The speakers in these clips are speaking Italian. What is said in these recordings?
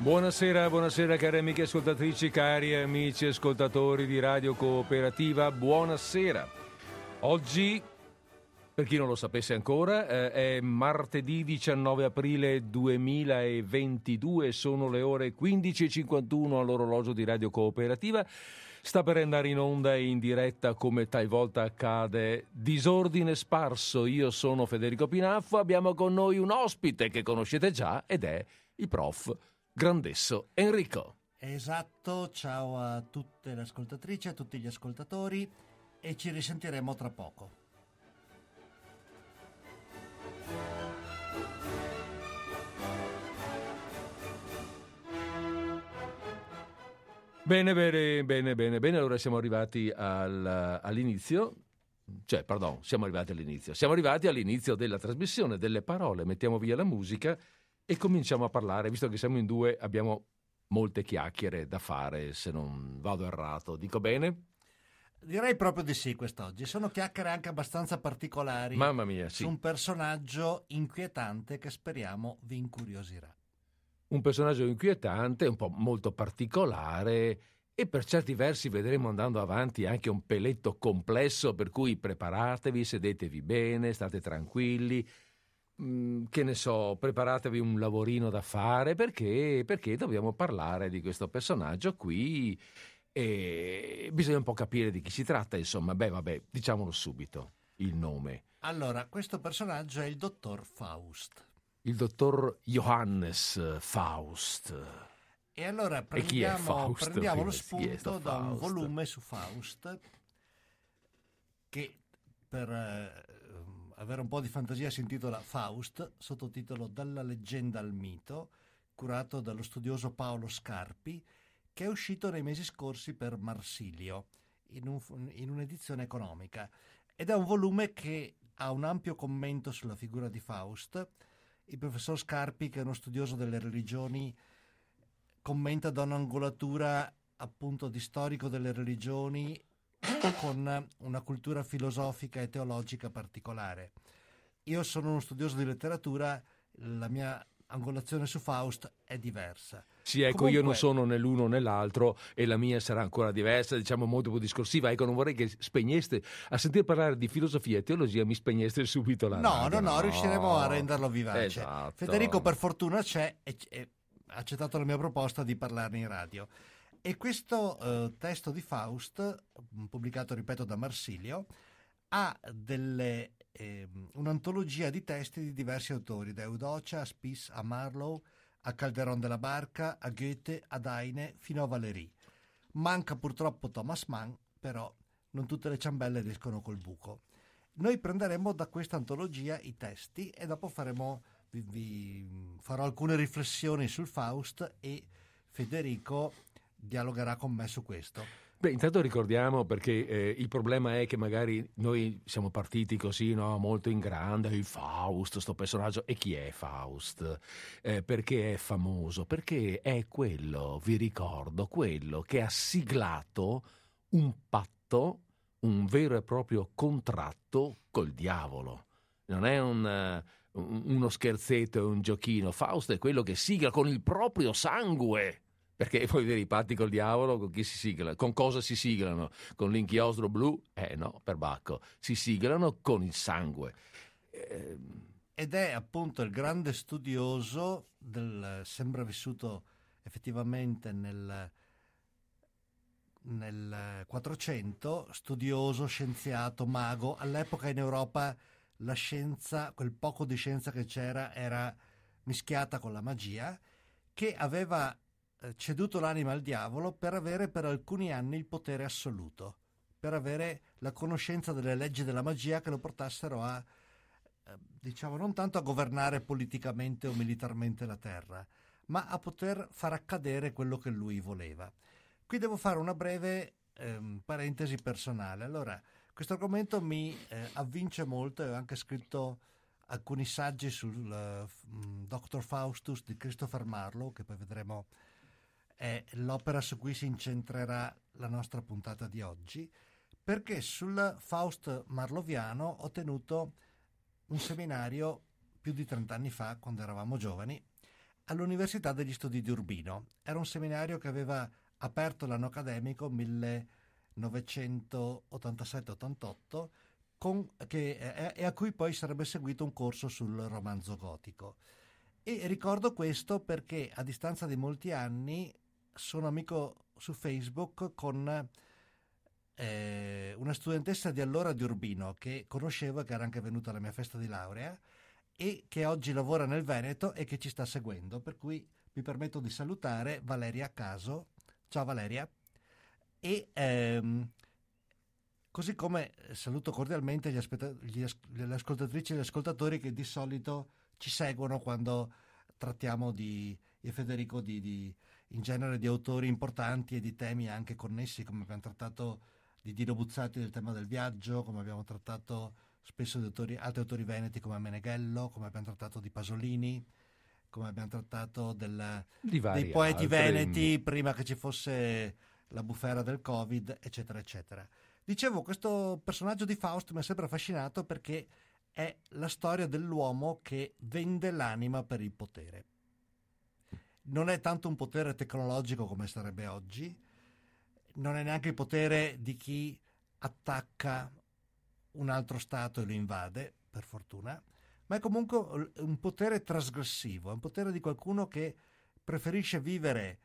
Buonasera, buonasera cari amiche ascoltatrici, cari amici ascoltatori di Radio Cooperativa, buonasera. Oggi, per chi non lo sapesse ancora, eh, è martedì 19 aprile 2022, sono le ore 15.51 all'orologio di Radio Cooperativa. Sta per andare in onda e in diretta come talvolta accade Disordine Sparso. Io sono Federico Pinaffo, abbiamo con noi un ospite che conoscete già ed è il prof Grandesso Enrico. Esatto, ciao a tutte le ascoltatrici, a tutti gli ascoltatori e ci risentiremo tra poco. Bene, bene, bene, bene, bene. Allora siamo arrivati al, all'inizio. Cioè, pardon, siamo arrivati all'inizio. Siamo arrivati all'inizio della trasmissione delle parole. Mettiamo via la musica e cominciamo a parlare. Visto che siamo in due, abbiamo molte chiacchiere da fare, se non vado errato. Dico bene? Direi proprio di sì quest'oggi. Sono chiacchiere anche abbastanza particolari. Mamma mia, sì. Su un personaggio inquietante che speriamo vi incuriosirà. Un personaggio inquietante, un po' molto particolare e per certi versi vedremo andando avanti anche un peletto complesso, per cui preparatevi, sedetevi bene, state tranquilli, che ne so, preparatevi un lavorino da fare perché, perché dobbiamo parlare di questo personaggio qui e bisogna un po' capire di chi si tratta, insomma, beh vabbè, diciamolo subito, il nome. Allora, questo personaggio è il dottor Faust. Il dottor Johannes Faust. E allora E chi è prendiamo, Faust? prendiamo lo spunto da un volume su Faust che per avere un po' di fantasia si intitola Faust, sottotitolo Dalla leggenda al mito, curato dallo studioso Paolo Scarpi, che è uscito nei mesi scorsi per Marsilio in, un- in un'edizione economica. Ed è un volume che ha un ampio commento sulla figura di Faust. Il professor Scarpi, che è uno studioso delle religioni, commenta da un'angolatura appunto di storico delle religioni con una cultura filosofica e teologica particolare. Io sono uno studioso di letteratura, la mia angolazione su Faust è diversa. Sì, ecco, io non Comunque- sono né l'uno né l'altro e la mia sarà ancora diversa, diciamo molto più discorsiva. Ecco, non vorrei che spegneste, a sentire parlare di filosofia e teologia mi spegneste subito la No, radio. no, no, riusciremo a renderlo vivace. Esatto. Federico per fortuna c'è e ha accettato la mia proposta di parlarne in radio. E questo eh, testo di Faust, mh, pubblicato, ripeto, da Marsilio, ha delle, ehm, un'antologia di testi di diversi autori, da Eudocia a Spies a Marlowe, a Calderon della Barca, a Goethe, ad Heine, fino a Valéry. Manca purtroppo Thomas Mann, però non tutte le ciambelle riescono col buco. Noi prenderemo da questa antologia i testi e dopo faremo, vi, vi farò alcune riflessioni sul Faust e Federico dialogherà con me su questo. Beh, intanto ricordiamo perché eh, il problema è che magari noi siamo partiti così, no, molto in grande, il Faust, sto personaggio. E chi è Faust? Eh, perché è famoso? Perché è quello, vi ricordo, quello che ha siglato un patto, un vero e proprio contratto col diavolo. Non è un, eh, un- uno scherzetto, è un giochino. Faust è quello che sigla con il proprio sangue. Perché poi vedi i patti col diavolo, con chi si sigla? Con cosa si siglano? Con l'inchiostro blu? Eh no, per Bacco. Si siglano con il sangue. Eh, Ed è appunto il grande studioso del sembra vissuto effettivamente nel, nel 400, studioso, scienziato, mago. All'epoca in Europa la scienza, quel poco di scienza che c'era, era mischiata con la magia, che aveva ceduto l'anima al diavolo per avere per alcuni anni il potere assoluto, per avere la conoscenza delle leggi della magia che lo portassero a eh, diciamo non tanto a governare politicamente o militarmente la terra, ma a poter far accadere quello che lui voleva. Qui devo fare una breve ehm, parentesi personale. Allora, questo argomento mi eh, avvince molto e ho anche scritto alcuni saggi sul eh, f- mh, Dr. Faustus di Christopher Marlowe, che poi vedremo è l'opera su cui si incentrerà la nostra puntata di oggi, perché sul Faust marloviano ho tenuto un seminario più di 30 anni fa, quando eravamo giovani, all'Università degli Studi di Urbino. Era un seminario che aveva aperto l'anno accademico 1987-88 con, che, e a cui poi sarebbe seguito un corso sul romanzo gotico. E ricordo questo perché a distanza di molti anni sono amico su Facebook con eh, una studentessa di allora di Urbino che conoscevo che era anche venuta alla mia festa di laurea e che oggi lavora nel Veneto e che ci sta seguendo, per cui mi permetto di salutare Valeria caso. Ciao Valeria. E ehm, così come saluto cordialmente gli, aspetta- gli as- le ascoltatrici e gli ascoltatori che di solito ci seguono quando trattiamo di, Federico di, di, in genere di autori importanti e di temi anche connessi, come abbiamo trattato di Dino Buzzati del tema del viaggio, come abbiamo trattato spesso di autori, altri autori veneti come Meneghello, come abbiamo trattato di Pasolini, come abbiamo trattato del, dei poeti veneti prima che ci fosse la bufera del Covid, eccetera, eccetera. Dicevo, questo personaggio di Faust mi ha sempre affascinato perché è la storia dell'uomo che vende l'anima per il potere. Non è tanto un potere tecnologico come sarebbe oggi, non è neanche il potere di chi attacca un altro Stato e lo invade, per fortuna, ma è comunque un potere trasgressivo, è un potere di qualcuno che preferisce vivere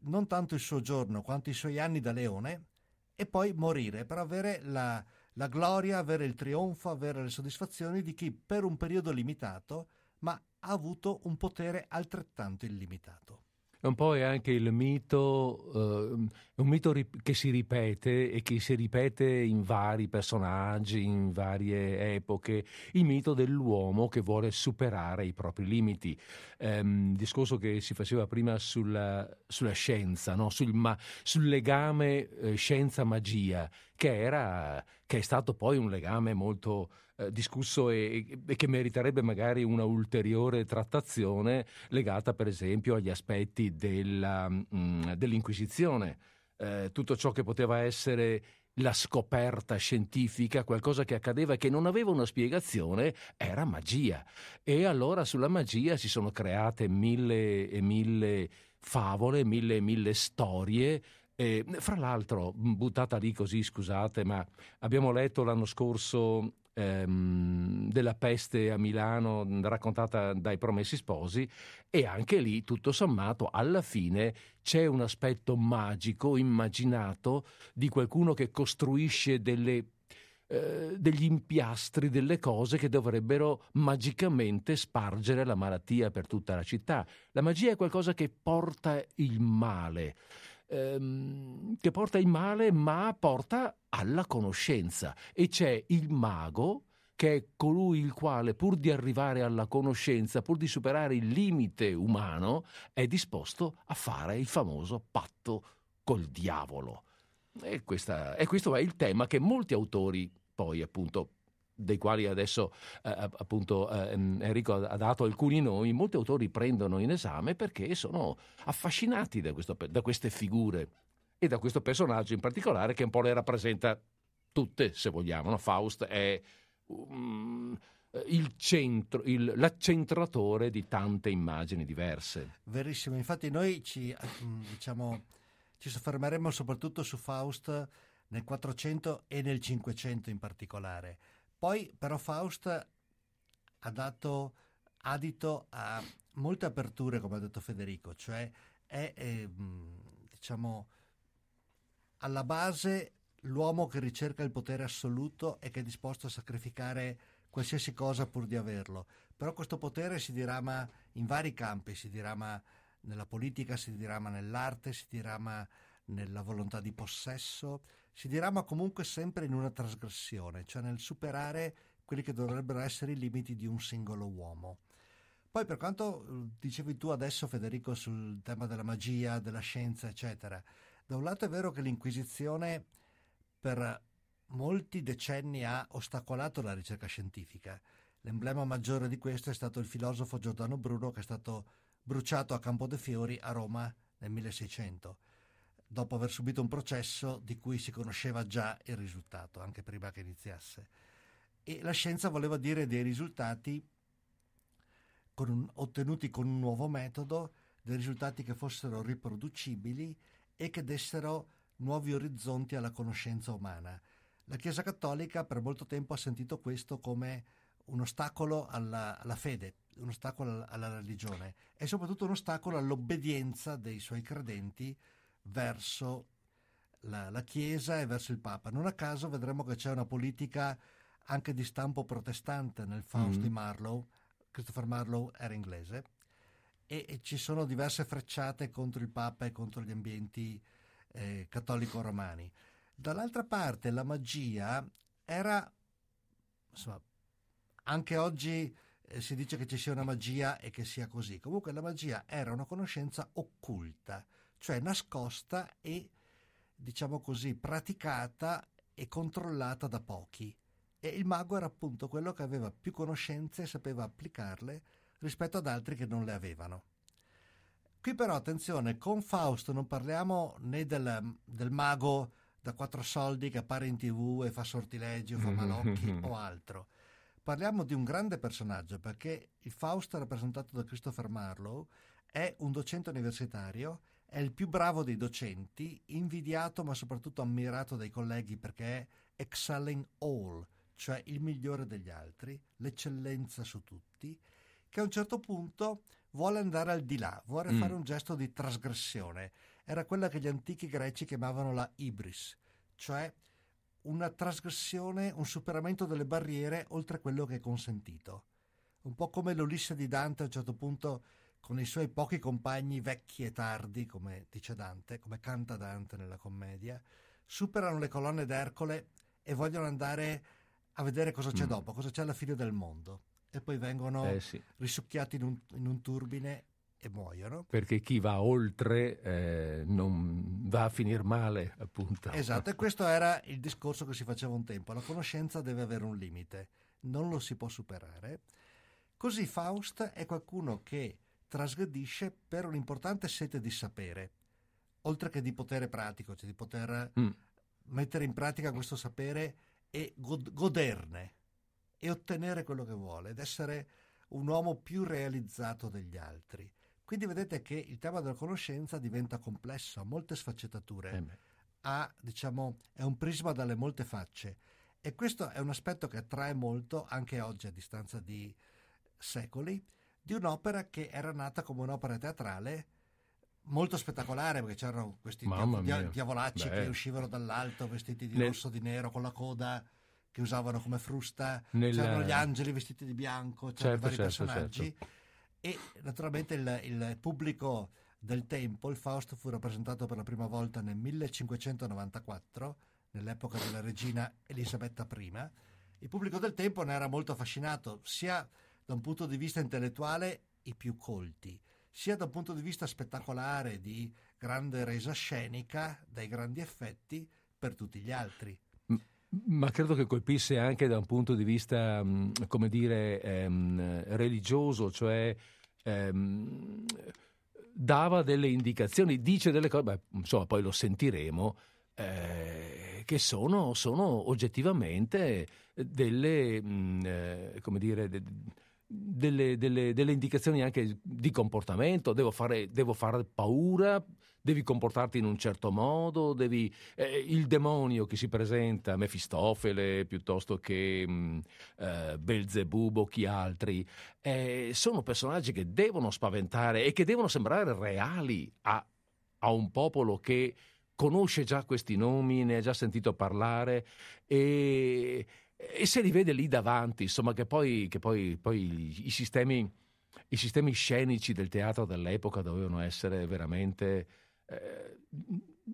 non tanto il suo giorno quanto i suoi anni da leone e poi morire per avere la, la gloria, avere il trionfo, avere le soddisfazioni di chi per un periodo limitato ma ha avuto un potere altrettanto illimitato un po' è anche il mito, uh, un mito che si ripete e che si ripete in vari personaggi, in varie epoche, il mito dell'uomo che vuole superare i propri limiti. Um, discorso che si faceva prima sulla, sulla scienza, no? sul, ma, sul, legame eh, scienza-magia, che, era, che è stato poi un legame molto eh, discusso e, e, che meriterebbe magari una ulteriore trattazione legata per esempio agli aspetti della, mh, mm, dell'Inquisizione. Eh, tutto ciò che poteva essere la scoperta scientifica, qualcosa che accadeva e che non aveva una spiegazione, era magia. E allora sulla magia si sono create mille e mille favole, mille e mille storie. E, fra l'altro, buttata lì così, scusate, ma abbiamo letto l'anno scorso ehm, della peste a Milano raccontata dai Promessi Sposi e anche lì tutto sommato alla fine c'è un aspetto magico, immaginato di qualcuno che costruisce delle eh, degli impiastri, delle cose che dovrebbero magicamente spargere la malattia per tutta la città. La magia è qualcosa che porta il male ehm, che porta il male ma porta alla conoscenza e c'è il mago che è colui il quale pur di arrivare alla conoscenza, pur di superare il limite umano, è disposto a fare il famoso patto col diavolo. E, questa, e questo è il tema che molti autori poi appunto dei quali adesso eh, appunto eh, Enrico ha dato alcuni nomi, molti autori prendono in esame perché sono affascinati da, questo, da queste figure e da questo personaggio in particolare che un po' le rappresenta tutte, se vogliamo. No? Faust è um, il centro, il, l'accentratore di tante immagini diverse. Verissimo, infatti noi ci, diciamo, ci soffermeremo soprattutto su Faust nel 400 e nel 500 in particolare poi però Faust ha dato adito a molte aperture, come ha detto Federico, cioè è, è diciamo alla base l'uomo che ricerca il potere assoluto e che è disposto a sacrificare qualsiasi cosa pur di averlo. Però questo potere si dirama in vari campi, si dirama nella politica, si dirama nell'arte, si dirama nella volontà di possesso, si dirama comunque sempre in una trasgressione, cioè nel superare quelli che dovrebbero essere i limiti di un singolo uomo. Poi per quanto eh, dicevi tu adesso Federico sul tema della magia, della scienza, eccetera, da un lato è vero che l'Inquisizione per molti decenni ha ostacolato la ricerca scientifica. L'emblema maggiore di questo è stato il filosofo Giordano Bruno che è stato bruciato a Campo de Fiori a Roma nel 1600 dopo aver subito un processo di cui si conosceva già il risultato, anche prima che iniziasse. E la scienza voleva dire dei risultati con un, ottenuti con un nuovo metodo, dei risultati che fossero riproducibili e che dessero nuovi orizzonti alla conoscenza umana. La Chiesa Cattolica per molto tempo ha sentito questo come un ostacolo alla, alla fede, un ostacolo alla religione e soprattutto un ostacolo all'obbedienza dei suoi credenti verso la, la, Chiesa e verso il Papa. Non a caso vedremo che c'è una politica anche di stampo protestante nel Faust mm. di Marlowe. Christopher Marlowe era inglese e, e, ci sono diverse frecciate contro il Papa e contro gli ambienti eh, cattolico-romani. Dall'altra parte la magia era, insomma, anche oggi eh, si dice che ci sia una magia e che sia così. Comunque la magia era una conoscenza occulta, cioè nascosta e, diciamo così, praticata e controllata da pochi. E il mago era appunto quello che aveva più conoscenze e sapeva applicarle rispetto ad altri che non le avevano. Qui però attenzione, con Fausto non parliamo né del, del mago da quattro soldi che appare in tv e fa sortilegi o fa malocchi o altro. Parliamo di un grande personaggio perché il Fausto rappresentato da Christopher Marlowe è un docente universitario, è il più bravo dei docenti, invidiato ma soprattutto ammirato dai colleghi perché è excelling all, cioè il migliore degli altri, l'eccellenza su tutti, che a un certo punto vuole andare al di là, vuole mm. fare un gesto di trasgressione. Era quella che gli antichi greci chiamavano la ibris, cioè una trasgressione, un superamento delle barriere oltre quello che è consentito. Un po' come l'Ulisse di Dante a un certo punto con i suoi pochi compagni vecchi e tardi, come dice Dante, come canta Dante nella commedia, superano le colonne d'Ercole e vogliono andare a vedere cosa c'è mm. dopo, cosa c'è alla fine del mondo e poi vengono eh sì. risucchiati in un, in un, turbine e muoiono. Perché chi va oltre eh, non va a finire male, appunto. Esatto, e questo era il discorso che si faceva un tempo. La conoscenza deve avere un limite, non lo si può superare. Così Faust è qualcuno che trasgredisce per un'importante sete di sapere, oltre che di potere pratico, cioè di poter mm. mettere in pratica questo sapere e god- goderne e ottenere quello che vuole ed essere un uomo più realizzato degli altri. Quindi vedete che il tema della conoscenza diventa complesso, ha molte sfaccettature, eh ha, diciamo, è un prisma dalle molte facce e questo è un aspetto che attrae molto anche oggi a distanza di secoli di un'opera che era nata come un'opera teatrale molto spettacolare perché c'erano questi dia- diavolacci Beh. che uscivano dall'alto vestiti di Nel... rosso, di nero, con la coda che usavano come frusta, Nel... c'erano gli angeli vestiti di bianco, c'erano certo, vari certo, personaggi certo. e naturalmente il, il, pubblico del tempo, il Faust fu rappresentato per la prima volta nel 1594, nell'epoca della regina Elisabetta I. Il pubblico del tempo ne era molto affascinato, sia da un punto di vista intellettuale i più colti, sia da un punto di vista spettacolare, di grande resa scenica, dai grandi effetti per tutti gli altri. Ma credo che colpisse anche da un punto di vista, mm, come dire, ehm, religioso, cioè ehm, dava delle indicazioni, dice delle cose, beh, insomma poi lo sentiremo, eh, che sono, sono, oggettivamente delle, mh, mm, eh, come dire, de, delle, delle, delle, indicazioni anche di comportamento, devo fare, devo fare paura, devi comportarti in un certo modo, devi, eh, il demonio che si presenta, Mefistofele piuttosto che mh, mm, eh, Belzebub o chi altri, eh, sono personaggi che devono spaventare e che devono sembrare reali a, a un popolo che conosce già questi nomi, ne ha già sentito parlare e, e se li vede lì davanti, insomma, che poi, che poi, poi i, sistemi, i sistemi scenici del teatro dell'epoca dovevano essere veramente eh,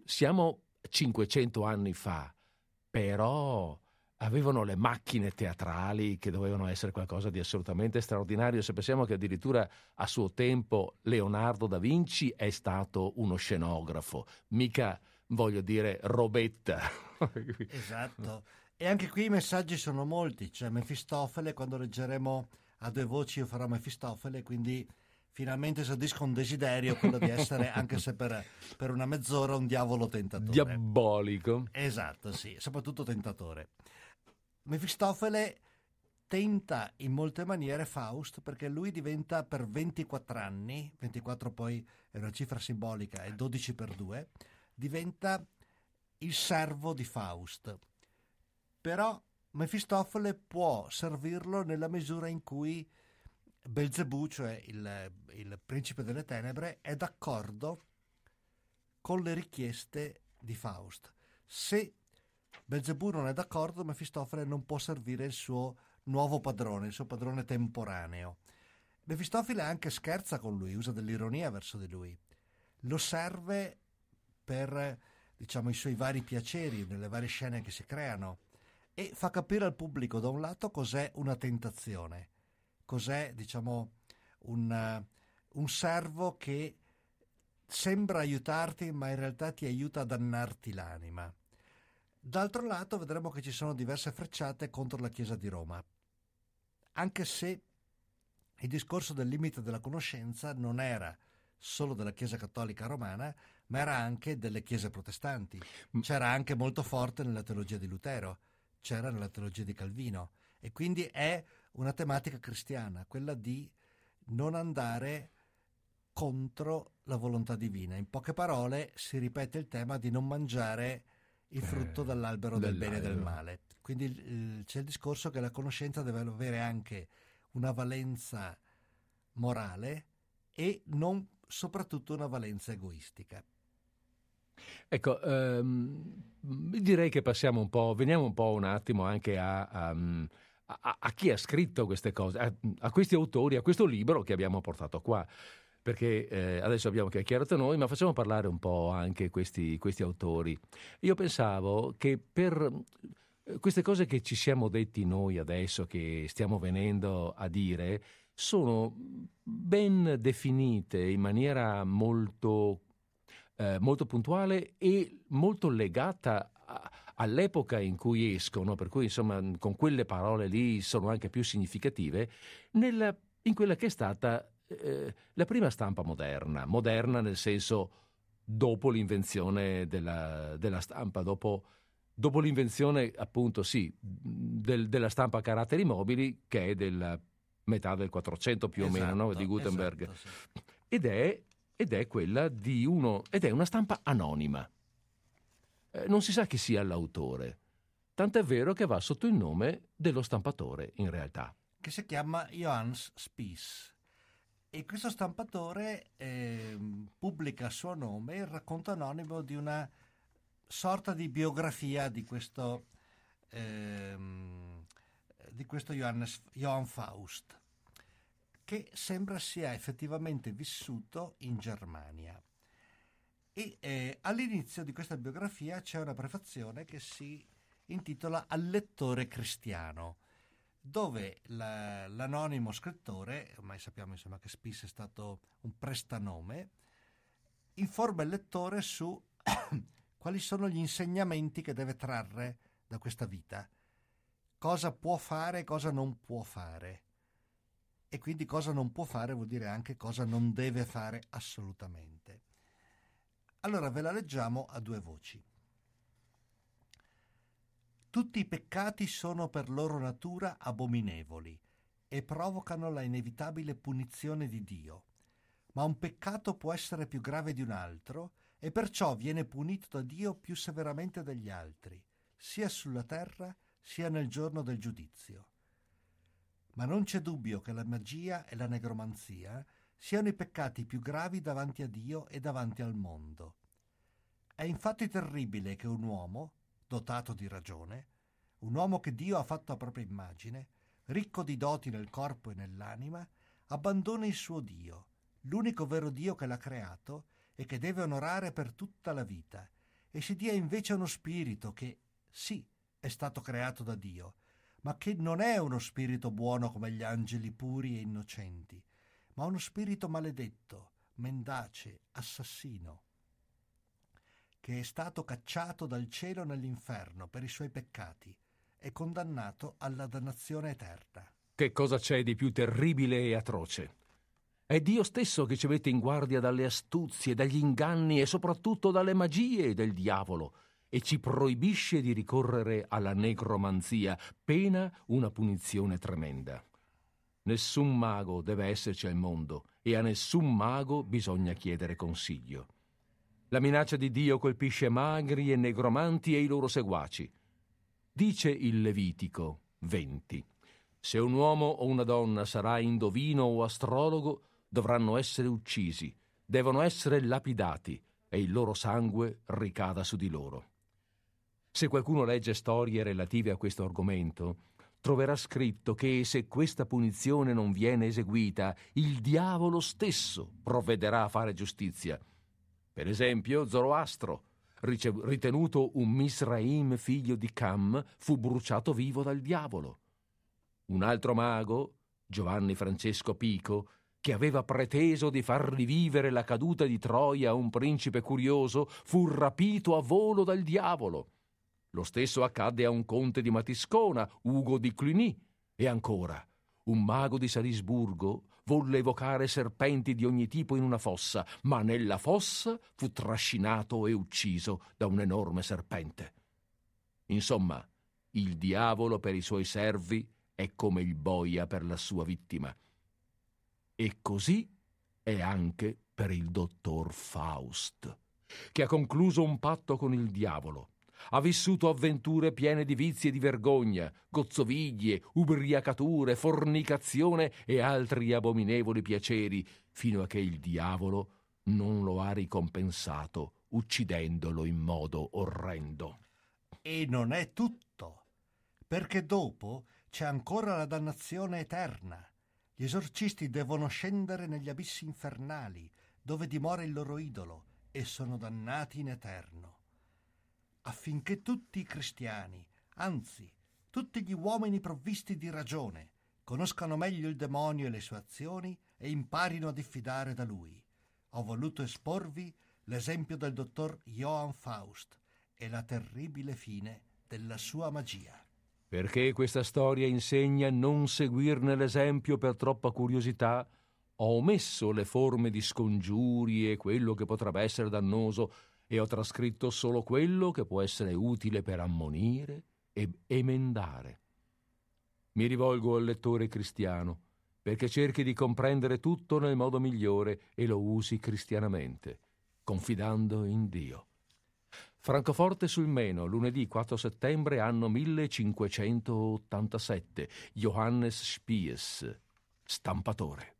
siamo 500 anni fa, però avevano le macchine teatrali che dovevano essere qualcosa di assolutamente straordinario. Se pensiamo che addirittura a suo tempo Leonardo da Vinci è stato uno scenografo, mica voglio dire robetta. esatto. E anche qui i messaggi sono molti, cioè Mefistofele, quando leggeremo a due voci io farò Mefistofele, quindi finalmente soddisfa un desiderio, quello di essere, anche se per, per, una mezz'ora, un diavolo tentatore. Diabolico. Esatto, sì, soprattutto tentatore. Mefistofele tenta in molte maniere Faust perché lui diventa per 24 anni, 24 poi è una cifra simbolica, è 12 per 2, diventa il servo di Faust. Però Mefistofele può servirlo nella misura in cui Belzebù, cioè il, il principe delle tenebre, è d'accordo con le richieste di Faust. Se Belzebù non è d'accordo, Mefistofele non può servire il suo nuovo padrone, il suo padrone temporaneo. Mefistofele anche scherza con lui, usa dell'ironia verso di lui. Lo serve per diciamo, i suoi vari piaceri, nelle varie scene che si creano, e fa capire al pubblico da un lato cos'è una tentazione, cos'è diciamo, un, un servo che sembra aiutarti, ma in realtà ti aiuta a dannarti l'anima. D'altro lato vedremo che ci sono diverse frecciate contro la Chiesa di Roma, anche se il discorso del limite della conoscenza non era solo della Chiesa cattolica romana, ma era anche delle chiese protestanti. Mm. C'era anche molto forte nella teologia di Lutero, c'era nella teologia di Calvino e quindi è una tematica cristiana, quella di non andare contro la volontà divina. In poche parole si ripete il tema di non mangiare il frutto eh, dall'albero del bene e del male. Quindi il, c'è il discorso che la conoscenza deve avere anche una valenza morale e non soprattutto una valenza egoistica. Ecco, ehm, direi che passiamo un po', veniamo un po' un attimo anche a, a, a, a chi ha scritto queste cose, a, questi autori, a questo libro che abbiamo portato qua. Perché eh, adesso abbiamo chiacchierato noi, ma facciamo parlare un po' anche questi, questi autori. Io pensavo che per eh, queste cose che ci siamo detti noi adesso, che stiamo venendo a dire, sono ben definite in maniera molto, eh, molto puntuale e molto legata a, all'epoca in cui escono, per cui insomma con quelle parole lì sono anche più significative, nella, in quella che è stata eh, la prima stampa moderna, moderna nel senso dopo l'invenzione della, della stampa, dopo, dopo, l'invenzione appunto sì, del, della stampa a caratteri mobili che è della metà del 400 più esatto, o meno no? di esatto, Gutenberg. Esatto, sì. ed, è, ed, è, quella di uno, ed è una stampa anonima. Eh, non si sa chi sia l'autore, tant'è vero che va sotto il nome dello stampatore in realtà. Che si chiama Johannes Spies. E questo stampatore eh, pubblica a suo nome il racconto anonimo di una sorta di biografia di questo, eh, di questo Johannes, Johann Faust che sembra sia effettivamente vissuto in Germania. E eh, all'inizio di questa biografia c'è una prefazione che si intitola Al lettore cristiano, dove la, l'anonimo scrittore, ormai sappiamo insomma che Spiss è stato un prestanome, informa il lettore su quali sono gli insegnamenti che deve trarre da questa vita, cosa può fare e cosa non può fare e quindi cosa non può fare vuol dire anche cosa non deve fare assolutamente. Allora ve la leggiamo a due voci. Tutti i peccati sono per loro natura abominevoli e provocano la inevitabile punizione di Dio. Ma un peccato può essere più grave di un altro e perciò viene punito da Dio più severamente degli altri, sia sulla terra sia nel giorno del giudizio ma non c'è dubbio che la magia e la negromanzia siano i peccati più gravi davanti a Dio e davanti al mondo. È infatti terribile che un uomo, dotato di ragione, un uomo che Dio ha fatto a propria immagine, ricco di doti nel corpo e nell'anima, abbandoni il suo Dio, l'unico vero Dio che l'ha creato e che deve onorare per tutta la vita, e si dia invece uno spirito che, sì, è stato creato da Dio, ma che non è uno spirito buono come gli angeli puri e innocenti, ma uno spirito maledetto, mendace, assassino, che è stato cacciato dal cielo nell'inferno per i suoi peccati e condannato alla dannazione eterna. Che cosa c'è di più terribile e atroce? È Dio stesso che ci mette in guardia dalle astuzie, dagli inganni e soprattutto dalle magie del diavolo e ci proibisce di ricorrere alla negromanzia, pena una punizione tremenda. Nessun mago deve esserci al mondo e a nessun mago bisogna chiedere consiglio. La minaccia di Dio colpisce magri e negromanti e i loro seguaci. Dice il Levitico 20. Se un uomo o una donna sarà indovino o astrologo, dovranno essere uccisi, devono essere lapidati e il loro sangue ricada su di loro. Se qualcuno legge storie relative a questo argomento, troverà scritto che se questa punizione non viene eseguita, il diavolo stesso provvederà a fare giustizia. Per esempio, Zoroastro, ritenuto un Misraim figlio di Cam, fu bruciato vivo dal diavolo. Un altro mago, Giovanni Francesco Pico, che aveva preteso di far rivivere la caduta di Troia a un principe curioso, fu rapito a volo dal diavolo. Lo stesso accadde a un conte di Matiscona, Ugo di Cluny, e ancora un mago di Salisburgo volle evocare serpenti di ogni tipo in una fossa, ma nella fossa fu trascinato e ucciso da un enorme serpente. Insomma, il diavolo per i suoi servi è come il boia per la sua vittima. E così è anche per il dottor Faust, che ha concluso un patto con il diavolo. Ha vissuto avventure piene di vizi e di vergogna, gozzoviglie, ubriacature, fornicazione e altri abominevoli piaceri, fino a che il diavolo non lo ha ricompensato uccidendolo in modo orrendo. E non è tutto, perché dopo c'è ancora la dannazione eterna. Gli esorcisti devono scendere negli abissi infernali, dove dimora il loro idolo, e sono dannati in eterno. Affinché tutti i cristiani, anzi, tutti gli uomini provvisti di ragione, conoscano meglio il demonio e le sue azioni e imparino a diffidare da lui. Ho voluto esporvi l'esempio del dottor Johann Faust e la terribile fine della sua magia. Perché questa storia insegna a non seguirne l'esempio per troppa curiosità, ho omesso le forme di scongiuri e quello che potrebbe essere dannoso e ho trascritto solo quello che può essere utile per ammonire e emendare. Mi rivolgo al lettore cristiano perché cerchi di comprendere tutto nel modo migliore e lo usi cristianamente, confidando in Dio. Francoforte sul Meno, lunedì 4 settembre, anno 1587. Johannes Spies, stampatore.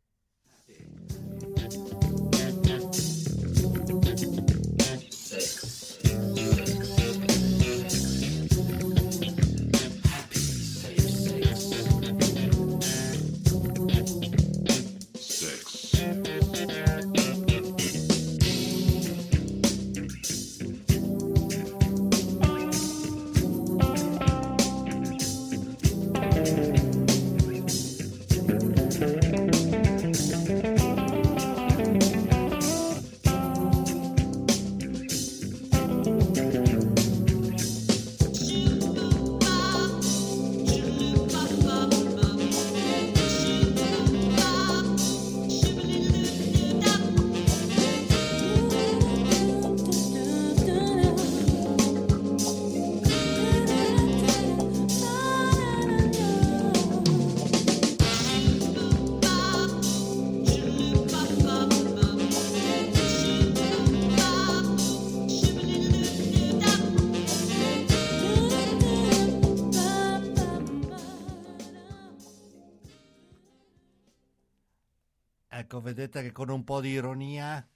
Vedete che con un po' di ironia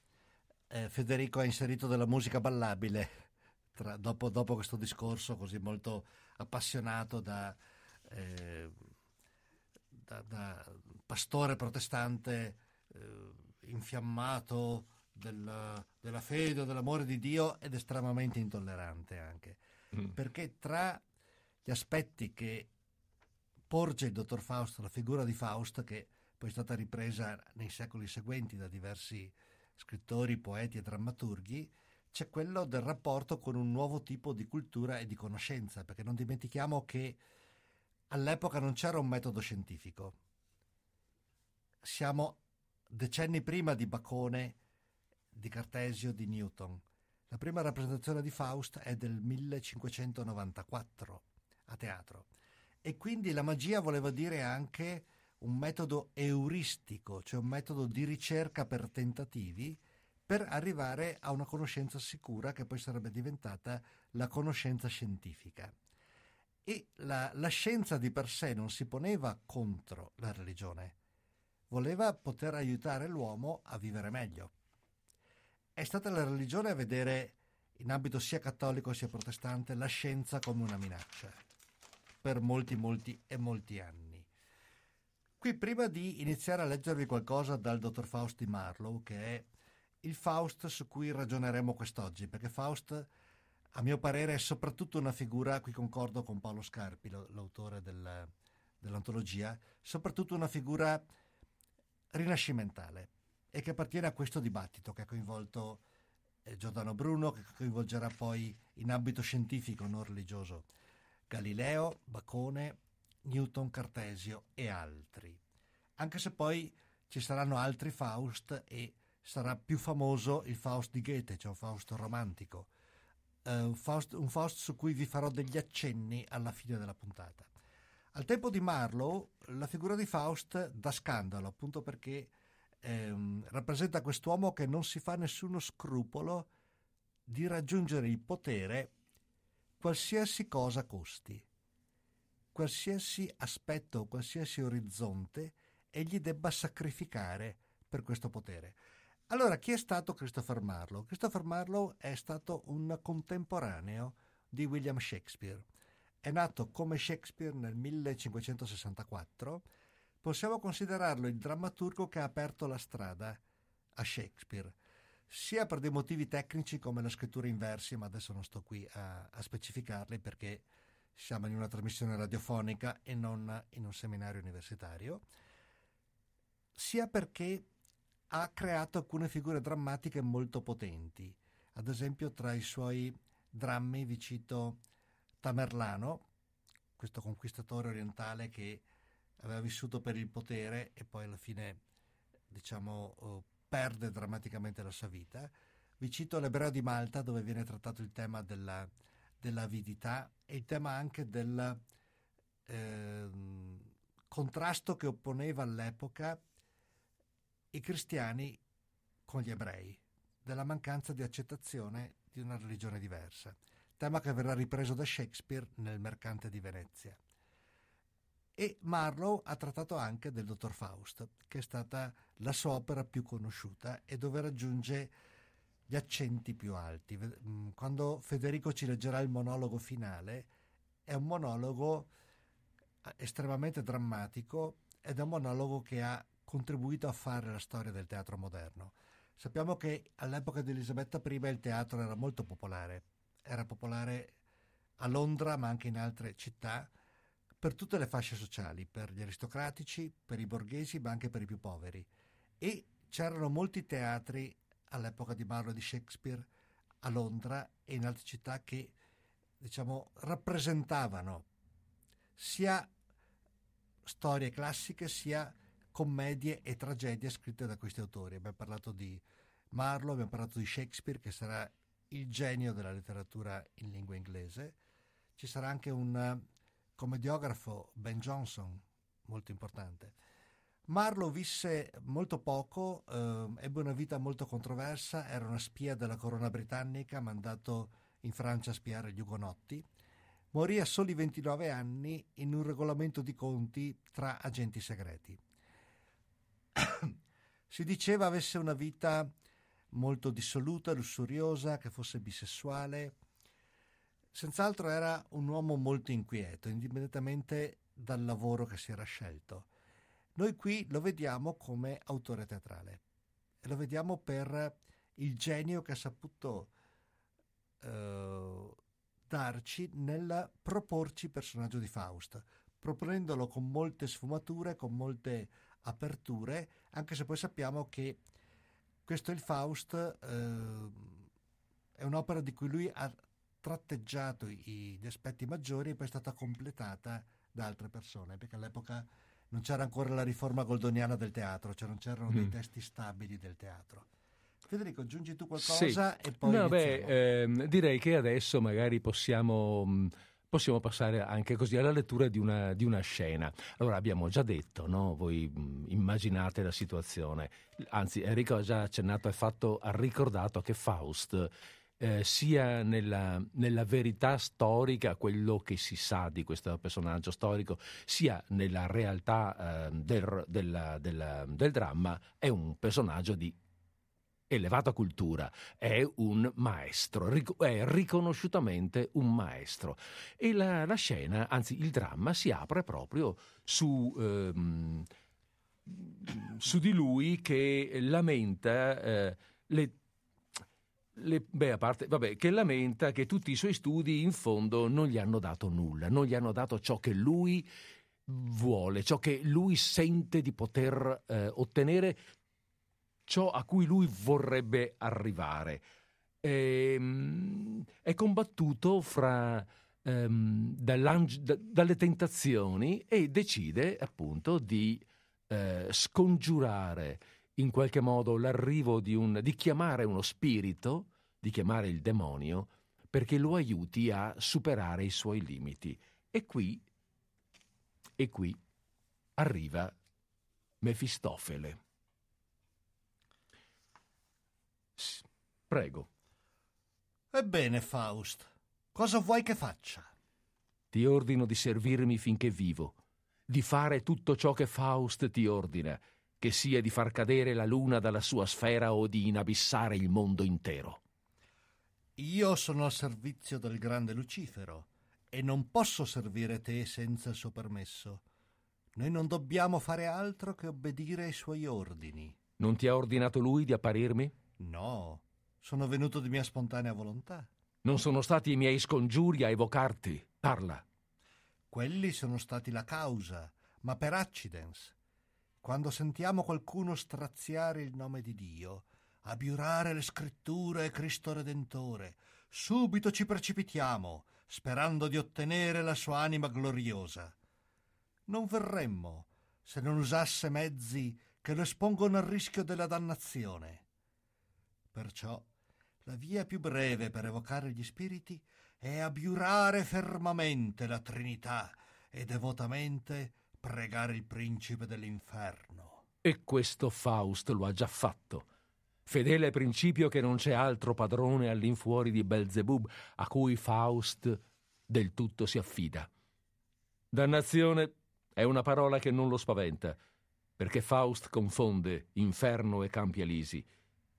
eh, Federico ha inserito della musica ballabile tra, dopo, dopo, questo discorso così molto appassionato da, eh, da, da pastore protestante eh, infiammato del, della fede, dell'amore di Dio ed estremamente intollerante anche. Mm. Perché tra gli aspetti che porge il dottor Faust, la figura di Faust, che poi è stata ripresa nei secoli seguenti da diversi scrittori, poeti e drammaturghi, c'è quello del rapporto con un nuovo tipo di cultura e di conoscenza, perché non dimentichiamo che all'epoca non c'era un metodo scientifico. Siamo decenni prima di Bacone, di Cartesio, di Newton. La prima rappresentazione di Faust è del 1594 a teatro e quindi la magia voleva dire anche un metodo euristico, cioè un metodo di ricerca per tentativi per arrivare a una conoscenza sicura che poi sarebbe diventata la conoscenza scientifica. E la, la scienza di per sé non si poneva contro la religione, voleva poter aiutare l'uomo a vivere meglio. È stata la religione a vedere in ambito sia cattolico sia protestante la scienza come una minaccia per molti, molti e molti anni. Qui prima di iniziare a leggervi qualcosa dal dottor Faust di Marlowe, che è il Faust su cui ragioneremo quest'oggi, perché Faust, a mio parere, è soprattutto una figura, qui concordo con Paolo Scarpi, l'autore del, dell'antologia, soprattutto una figura rinascimentale e che appartiene a questo dibattito che ha coinvolto eh, Giordano Bruno, che coinvolgerà poi in ambito scientifico, non religioso, Galileo, Bacone, Newton, Cartesio e altri. Anche se poi ci saranno altri Faust e sarà più famoso il Faust di Goethe, cioè un Faust romantico, uh, un, Faust, un Faust su cui vi farò degli accenni alla fine della puntata. Al tempo di Marlowe la figura di Faust dà scandalo, appunto perché ehm, rappresenta quest'uomo che non si fa nessuno scrupolo di raggiungere il potere qualsiasi cosa costi, qualsiasi aspetto, qualsiasi orizzonte egli debba sacrificare per questo potere. Allora, chi è stato Christopher Marlowe? Christopher Marlowe è stato un contemporaneo di William Shakespeare. È nato come Shakespeare nel 1564. Possiamo considerarlo il drammaturgo che ha aperto la strada a Shakespeare, sia per dei motivi tecnici come la scrittura in versi, ma adesso non sto qui a, a specificarli perché siamo in una trasmissione radiofonica e non in un seminario universitario, sia perché ha creato alcune figure drammatiche molto potenti. Ad esempio, tra i suoi drammi vi cito Tamerlano, questo conquistatore orientale che aveva vissuto per il potere e poi alla fine, diciamo, oh, perde drammaticamente la sua vita. Vi cito l'Ebreo di Malta, dove viene trattato il tema della, dell'avidità e il tema anche del eh, contrasto che opponeva all'epoca i cristiani con gli ebrei, della mancanza di accettazione di una religione diversa, tema che verrà ripreso da Shakespeare nel Mercante di Venezia. E Marlowe ha trattato anche del Dottor Faust, che è stata la sua opera più conosciuta e dove raggiunge gli accenti più alti. Mm, quando Federico ci leggerà il monologo finale, è un monologo eh, estremamente drammatico ed è un monologo che ha contribuito a fare la storia del teatro moderno. Sappiamo che all'epoca di Elisabetta I il teatro era molto popolare, era popolare a Londra ma anche in altre città, per tutte le fasce sociali, per gli aristocratici, per i borghesi ma anche per i più poveri. E c'erano molti teatri all'epoca di Marlowe di Shakespeare a Londra e in altre città che diciamo rappresentavano sia storie classiche sia commedie e tragedie scritte da questi autori. Abbiamo parlato di Marlowe, abbiamo parlato di Shakespeare, che sarà il genio della letteratura in lingua inglese. Ci sarà anche un eh, commediografo, Ben Jonson, molto importante. Marlowe visse molto poco, eh, ebbe una vita molto controversa, era una spia della corona britannica, mandato in Francia a spiare gli ugonotti. Morì a soli 29 anni in un regolamento di conti tra agenti segreti. si diceva avesse una vita molto dissoluta, lussuriosa, che fosse bisessuale. Senz'altro era un uomo molto inquieto, indipendentemente dal lavoro che si era scelto. Noi qui lo vediamo come autore teatrale. E lo vediamo per il genio che ha saputo eh, darci nel proporci il personaggio di Faust, proponendolo con molte sfumature, con molte aperture, anche se poi sappiamo che questo è il Faust, eh, è un'opera di cui lui ha tratteggiato gli aspetti maggiori e poi è stata completata da altre persone, perché all'epoca non c'era ancora la riforma goldoniana del teatro, cioè non c'erano mm. dei testi stabili del teatro. Federico, aggiungi tu qualcosa sì. e poi... No, beh, ehm, direi che adesso magari possiamo possiamo passare anche così alla lettura di una, di una scena. Allora abbiamo già detto, no? voi immaginate la situazione, anzi Enrico ha già accennato e fatto, ha ricordato che Faust eh, sia nella, nella, verità storica, quello che si sa di questo personaggio storico, sia nella realtà eh, del, del, del, del dramma, è un personaggio di elevata cultura, è un maestro, è riconosciutamente un maestro. E la, la scena, anzi il dramma, si apre proprio su... Ehm, su di lui che lamenta eh, le le, beh, a parte, vabbè, che lamenta che tutti i suoi studi in fondo non gli hanno dato nulla, non gli hanno dato ciò che lui vuole, ciò che lui sente di poter eh, ottenere, ciò a cui lui vorrebbe arrivare. E, ehm, è combattuto fra, ehm, da, dalle tentazioni e decide appunto di eh, scongiurare in qualche modo l'arrivo di un, di chiamare uno spirito, di chiamare il demonio, perché lo aiuti a superare i suoi limiti. E qui, e qui arriva Mefistofele. Prego. Ebbene, Faust, cosa vuoi che faccia? Ti ordino di servirmi finché vivo, di fare tutto ciò che Faust ti ordina, che sia di far cadere la luna dalla sua sfera o di inabissare il mondo intero. Io sono al servizio del grande Lucifero e non posso servire te senza il suo permesso. Noi non dobbiamo fare altro che obbedire ai suoi ordini. Non ti ha ordinato lui di apparirmi? No, sono venuto di mia spontanea volontà. Non sono stati i miei scongiuri a evocarti. Parla. Quelli sono stati la causa, ma per accidens. Quando sentiamo qualcuno straziare il nome di Dio, abiurare le scritture e Cristo Redentore, subito ci precipitiamo, sperando di ottenere la sua anima gloriosa. Non verremmo se non usasse mezzi che lo espongono al rischio della dannazione. Perciò la via più breve per evocare gli spiriti è abiurare fermamente la Trinità e devotamente pregare il principe dell'inferno. E questo Faust lo ha già fatto. Fedele principio che non c'è altro padrone all'infuori di Belzebub a cui Faust del tutto si affida. Dannazione è una parola che non lo spaventa, perché Faust confonde inferno e campi elisi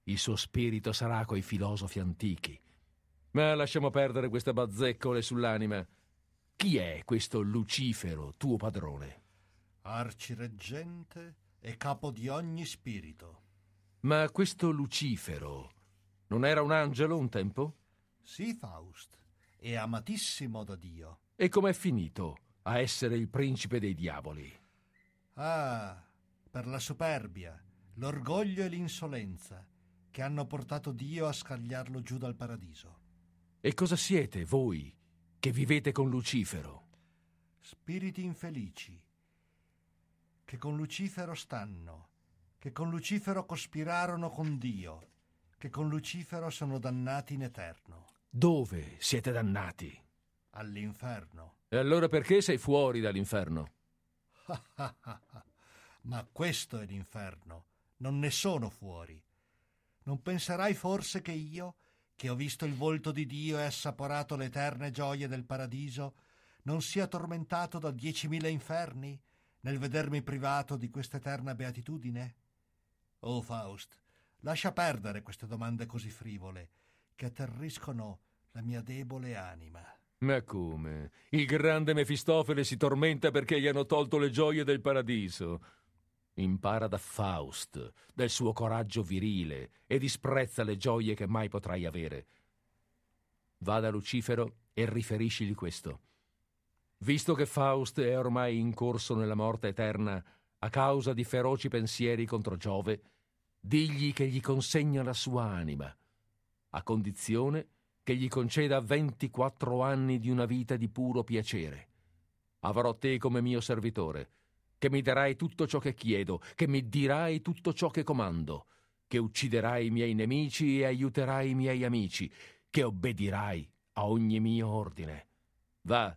il suo spirito sarà coi filosofi antichi. Ma lasciamo perdere queste bazzecole sull'anima. Chi è questo Lucifero, tuo padrone? Arcireggente e capo di ogni spirito. Ma questo Lucifero non era un angelo un tempo? Sì, Faust, e amatissimo da Dio. E com'è finito a essere il principe dei diavoli? Ah, per la superbia, l'orgoglio e l'insolenza che hanno portato Dio a scagliarlo giù dal paradiso. E cosa siete voi che vivete con Lucifero? Spiriti infelici, che con Lucifero stanno, che con Lucifero cospirarono con Dio, che con Lucifero sono dannati in eterno. Dove siete dannati? All'inferno. E allora perché sei fuori dall'inferno? Ma questo è l'inferno, non ne sono fuori non penserai forse che io, che ho visto il volto di Dio e assaporato le eterne gioie del paradiso, non sia tormentato da diecimila inferni nel vedermi privato di questa eterna beatitudine? Oh Faust, lascia perdere queste domande così frivole, che atterriscono la mia debole anima. Ma come? Il grande Mefistofele si tormenta perché gli hanno tolto le gioie del paradiso. Impara da Faust, del suo coraggio virile e disprezza le gioie che mai potrai avere. Va da Lucifero e riferiscigli questo. Visto che Faust è ormai incorso nella morte eterna a causa di feroci pensieri contro Giove, digli che gli consegna la sua anima, a condizione che gli conceda 24 anni di una vita di puro piacere. Avrò te come mio servitore che mi darai tutto ciò che chiedo, che mi dirai tutto ciò che comando. che ucciderai i miei nemici e aiuterai i miei amici, che obbedirai a ogni mio ordine. Va,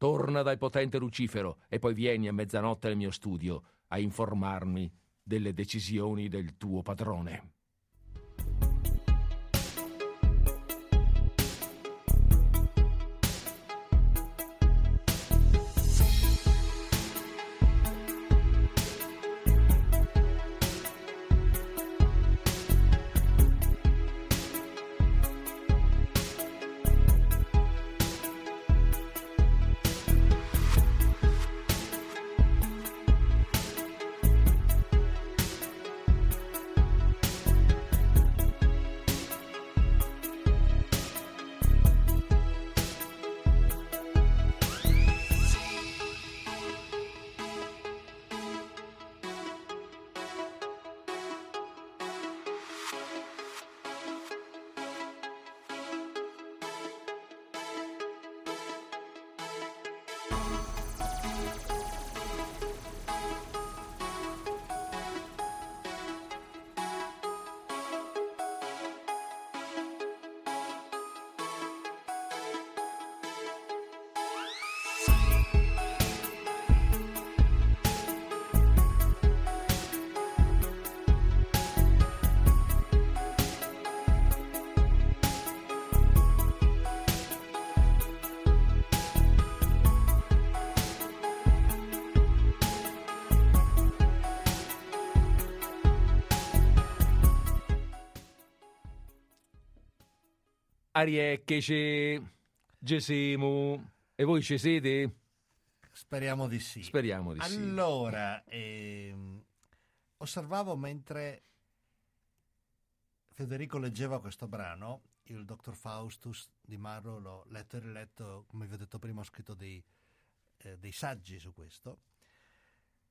torna dal potente Lucifero e poi vieni a mezzanotte al mio studio a informarmi delle decisioni del tuo padrone. Arieccheci, Gesimo. E voi ci siete? Speriamo di sì. Speriamo di allora, sì. Ehm, osservavo mentre Federico leggeva questo brano, il Dr. Faustus di Marro l'ho letto e riletto, come vi ho detto prima, ho scritto dei, eh, dei saggi su questo.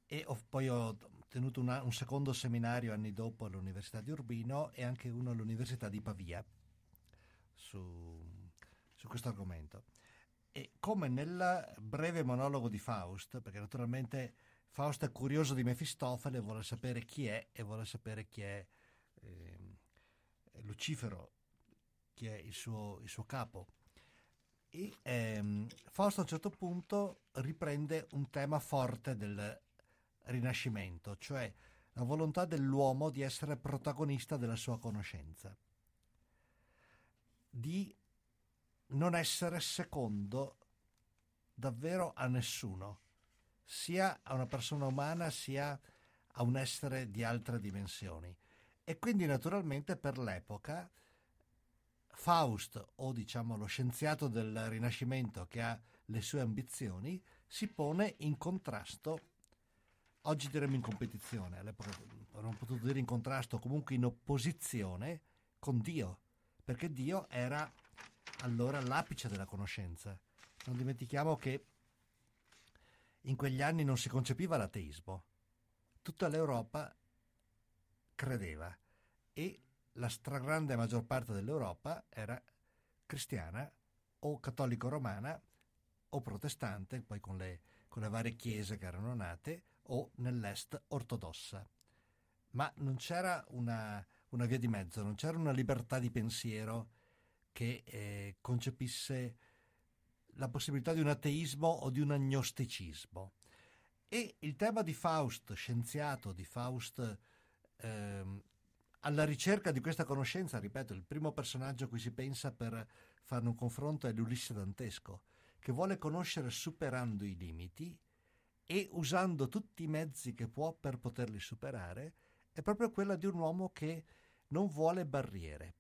E ho, poi ho tenuto una, un secondo seminario anni dopo all'Università di Urbino e anche uno all'Università di Pavia su, su questo argomento. E come nel breve monologo di Faust, perché naturalmente Faust è curioso di Mefistofele, vuole sapere chi è e vuole sapere chi è eh, Lucifero, chi è il suo, il suo capo. E ehm, Faust a un certo punto riprende un tema forte del Rinascimento, cioè la volontà dell'uomo di essere protagonista della sua conoscenza di non essere secondo davvero a nessuno, sia a una persona umana sia a un essere di altre dimensioni. E quindi naturalmente per l'epoca Faust, o diciamo lo scienziato del Rinascimento che ha le sue ambizioni, si pone in contrasto, oggi diremmo in competizione, all'epoca non potuto dire in contrasto, comunque in opposizione con Dio perché Dio era allora l'apice della conoscenza. Non dimentichiamo che in quegli anni non si concepiva l'ateismo. Tutta l'Europa credeva e la stragrande maggior parte dell'Europa era cristiana o cattolico-romana o protestante, poi con le, con le varie chiese che erano nate, o nell'est ortodossa. Ma non c'era una, una via di mezzo, non c'era una libertà di pensiero che eh, concepisse la possibilità di un ateismo o di un agnosticismo. E il tema di Faust, scienziato, di Faust ehm, alla ricerca di questa conoscenza, ripeto, il primo personaggio a cui si pensa per fare un confronto è l'Ulisse dantesco, che vuole conoscere superando i limiti e usando tutti i mezzi che può per poterli superare, è proprio quella di un uomo che non vuole barriere,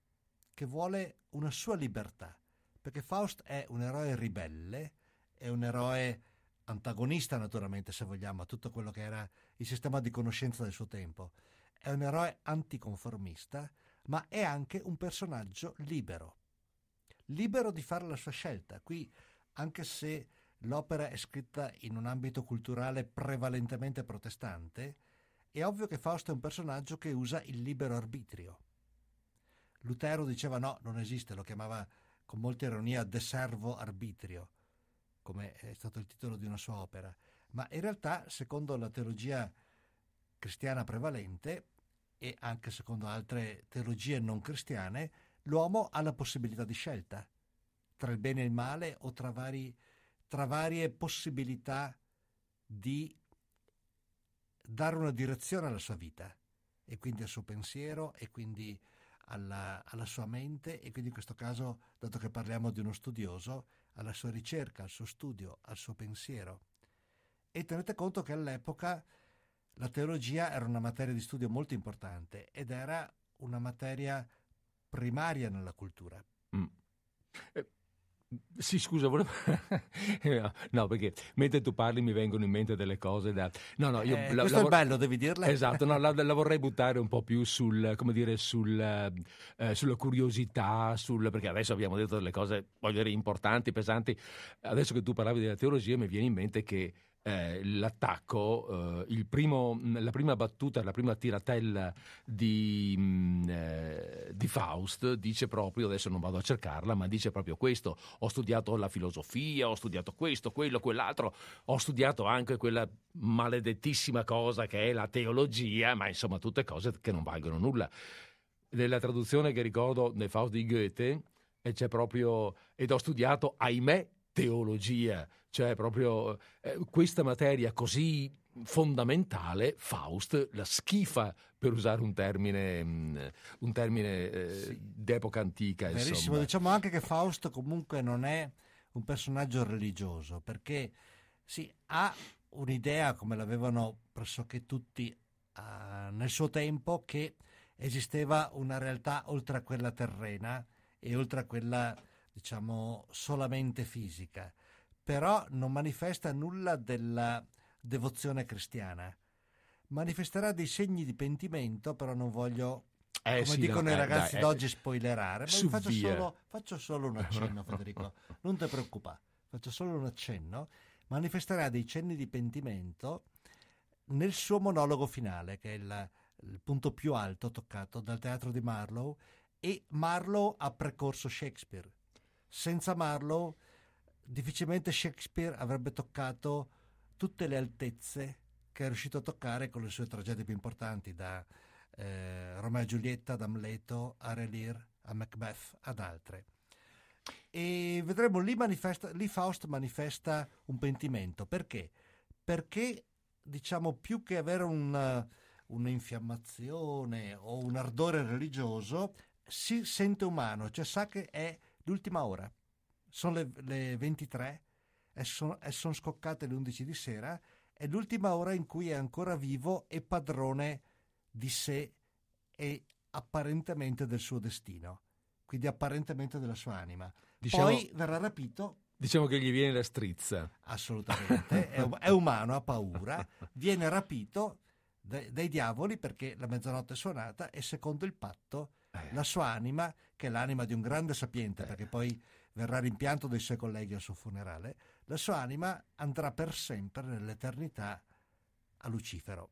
che vuole una sua libertà, perché Faust è un eroe ribelle, è un eroe antagonista naturalmente se vogliamo a tutto quello che era il sistema di conoscenza del suo tempo, è un eroe anticonformista, ma è anche un personaggio libero, libero di fare la sua scelta. Qui, anche se l'opera è scritta in un ambito culturale prevalentemente protestante, è ovvio che Fausto è un personaggio che usa il libero arbitrio. Lutero diceva no, non esiste, lo chiamava con molta ironia de servo arbitrio, come è stato il titolo di una sua opera. Ma in realtà, secondo la teologia cristiana prevalente, e anche secondo altre teologie non cristiane, l'uomo ha la possibilità di scelta tra il bene e il male o tra, vari, tra varie possibilità di dare una direzione alla sua vita e quindi al suo pensiero e quindi alla, alla, sua mente e quindi in questo caso, dato che parliamo di uno studioso, alla sua ricerca, al suo studio, al suo pensiero. E tenete conto che all'epoca la teologia era una materia di studio molto importante ed era una materia primaria nella cultura. Mm. Eh, sì, scusa, volevo... no, perché mentre tu parli mi vengono in mente delle cose da... No, no, io... Eh, la, questo la, è bello, devi dirle. Esatto, no, la, la, vorrei buttare un po' più sul, come dire, sul, eh, sulla curiosità, sul... perché adesso abbiamo detto delle cose, voglio dire, importanti, pesanti. Adesso che tu parlavi della teologia mi viene in mente che eh, l'attacco, eh, primo, la prima battuta, la prima tiratella di, mm, eh, di, Faust dice proprio, adesso non vado a cercarla, ma dice proprio questo, ho studiato la filosofia, ho studiato questo, quello, quell'altro, ho studiato anche quella maledettissima cosa che è la teologia, ma insomma tutte cose che non valgono nulla. Nella traduzione che ricordo nel Faust di Goethe c'è proprio, ed ho studiato, ahimè, teologia, cioè proprio eh, questa materia così fondamentale, Faust la schifa per usare un termine, mm, un termine eh, sì. d'epoca antica. Verissimo, insomma. diciamo anche che Faust comunque non è un personaggio religioso perché sì, ha un'idea come l'avevano pressoché tutti uh, nel suo tempo che esisteva una realtà oltre a quella terrena e oltre a quella diciamo solamente fisica però non manifesta nulla della devozione cristiana. Manifesterà dei segni di pentimento, però non voglio eh, come sì, dicono no, i eh, ragazzi dai, d'oggi, eh, spoilerare. Ma faccio solo, faccio solo, un accenno, Federico. Non ti preoccupare, faccio solo un accenno. Manifesterà dei cenni di pentimento nel suo monologo finale, che è il, il punto più alto toccato dal teatro di Marlowe. E Marlowe ha precorso Shakespeare. Senza Marlowe difficilmente Shakespeare avrebbe toccato tutte le altezze che è riuscito a toccare con le sue tragedie più importanti, da eh, Romeo e Giulietta, ad Amleto, a Relir, a Macbeth, ad altre. E vedremo lì, manifesta, lì Faust manifesta un pentimento. Perché? Perché, diciamo, più che avere una, un'infiammazione o un ardore religioso, si sente umano, cioè sa che è l'ultima ora sono le, le 23 e sono, e sono scoccate le 11 di sera, è l'ultima ora in cui è ancora vivo e padrone di sé e apparentemente del suo destino, quindi apparentemente della sua anima. Diciamo, Poi verrà rapito. Diciamo che gli viene la strizza. Assolutamente, è, è, umano, ha paura, viene rapito dai, dai diavoli perché la mezzanotte è suonata e secondo il patto eh. la sua anima, che è l'anima di un grande sapiente, eh. perché poi verrà rimpianto dai suoi colleghi al suo funerale, la sua anima andrà per sempre nell'eternità a Lucifero.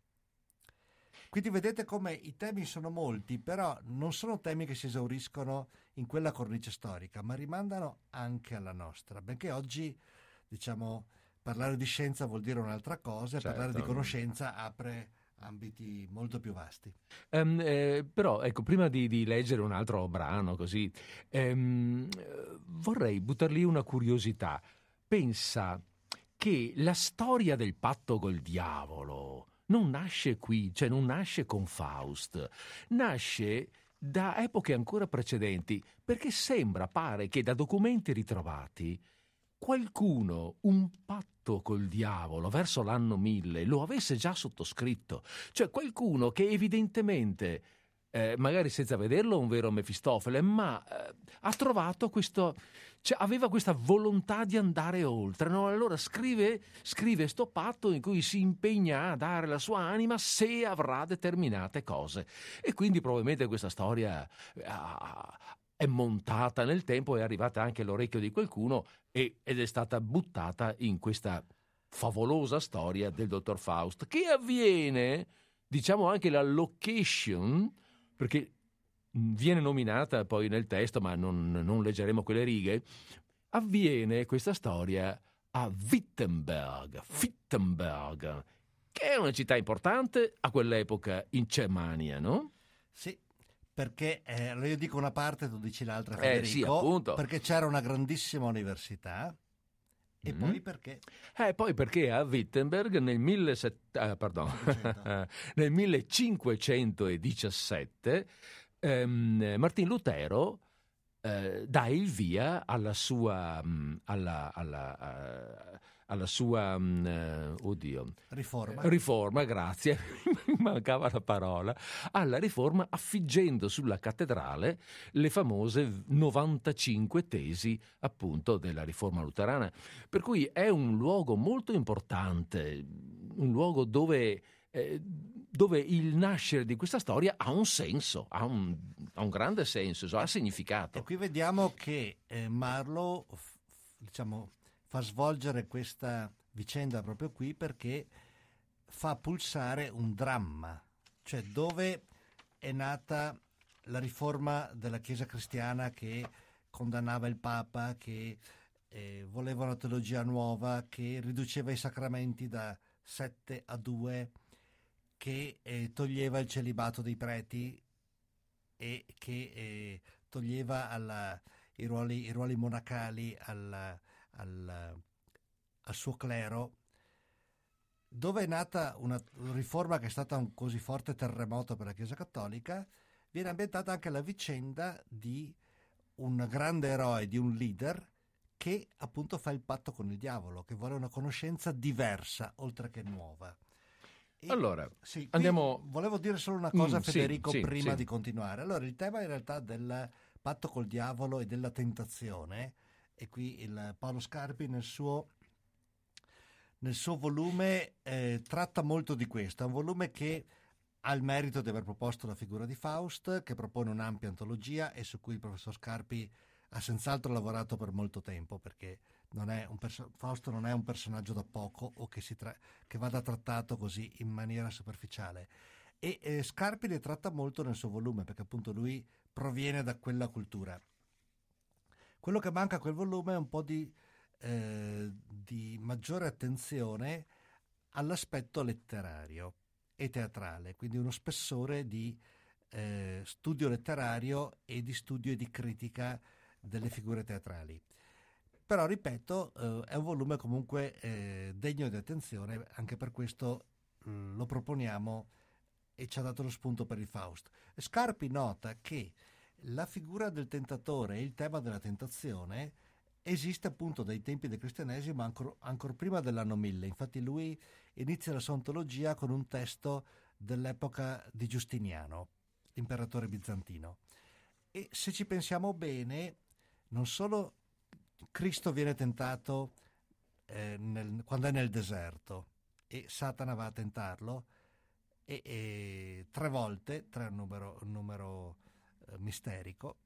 Quindi vedete come i temi sono molti, però non sono temi che si esauriscono in quella cornice storica, ma rimandano anche alla nostra, benché oggi, diciamo, parlare di scienza vuol dire un'altra cosa, certo. parlare di conoscenza apre ambiti molto più vasti. Um, eh, però, ecco, prima di, di, leggere un altro brano così, um, vorrei buttar lì una curiosità. Pensa che la storia del patto col diavolo non nasce qui, cioè non nasce con Faust, nasce da epoche ancora precedenti, perché sembra, pare che da documenti ritrovati qualcuno un patto col diavolo verso l'anno 1000 lo avesse già sottoscritto, cioè qualcuno che evidentemente, eh, magari senza vederlo un vero Mefistofele, ma eh, ha trovato questo, cioè, aveva questa volontà di andare oltre, no? allora scrive, scrive sto patto in cui si impegna a dare la sua anima se avrà determinate cose e quindi probabilmente questa storia ha, è montata nel tempo, è arrivata anche all'orecchio di qualcuno e, ed è stata buttata in questa favolosa storia del dottor Faust, che avviene, diciamo anche la location, perché viene nominata poi nel testo, ma non, non leggeremo quelle righe, avviene questa storia a Wittenberg, Wittenberg, che è una città importante a quell'epoca in Germania, no? Sì, perché eh, io dico una parte, tu dici l'altra, Federico, eh, sì, appunto. perché c'era una grandissima università e mm. poi perché? Eh, poi perché a Wittenberg nel, 17... ah, nel 1517 ehm, Martin Lutero eh, dà il via alla sua, mm, alla, alla, uh, alla sua uh, oddio, riforma. riforma, grazie, mancava la parola, alla riforma affiggendo sulla cattedrale le famose 95 tesi appunto della riforma luterana. Per cui è un luogo molto importante, un luogo dove eh, dove il nascere di questa storia ha un senso, ha un, ha un grande senso, ha significato. E qui vediamo che eh, Marlowe diciamo, fa svolgere questa vicenda proprio qui perché fa pulsare un dramma, cioè dove è nata la riforma della Chiesa cristiana che condannava il Papa, che eh, voleva una teologia nuova, che riduceva i sacramenti da sette a due che eh, toglieva il celibato dei preti e che eh, toglieva alla, i, ruoli, i, ruoli, monacali al, al, al, suo clero, dove è nata una riforma che è stata un così forte terremoto per la Chiesa Cattolica, viene ambientata anche la vicenda di un grande eroe, di un leader che appunto fa il patto con il diavolo, che vuole una conoscenza diversa oltre che nuova. E, allora, sì, andiamo... Volevo dire solo una cosa, mm, Federico, sì, prima sì, di continuare. Allora, il tema in realtà del patto col diavolo e della tentazione, e qui il Paolo Scarpi nel suo, nel suo volume eh, tratta molto di questo. È un volume che ha il merito di aver proposto la figura di Faust, che propone un'ampia antologia e su cui il professor Scarpi ha senz'altro lavorato per molto tempo, perché non perso- Fausto non è un personaggio da poco o che, tra- che vada trattato così in maniera superficiale. E eh, Scarpi ne tratta molto nel suo volume perché appunto lui proviene da quella cultura. Quello che manca a quel volume è un po' di, eh, di maggiore attenzione all'aspetto letterario e teatrale, quindi uno spessore di eh, studio letterario e di studio e di critica delle figure teatrali. Però, ripeto, eh, è un volume comunque eh, degno di attenzione, anche per questo mm, lo proponiamo e ci ha dato lo spunto per il Faust. Scarpi nota che la figura del tentatore e il tema della tentazione esiste appunto dai tempi del cristianesimo ancora, ancora prima dell'anno 1000. Infatti lui inizia la sua ontologia con un testo dell'epoca di Giustiniano, imperatore bizantino. E se ci pensiamo bene, non solo Cristo viene tentato eh, nel, quando è nel deserto e Satana va a tentarlo e, e tre volte, tre è un numero, un numero misterico,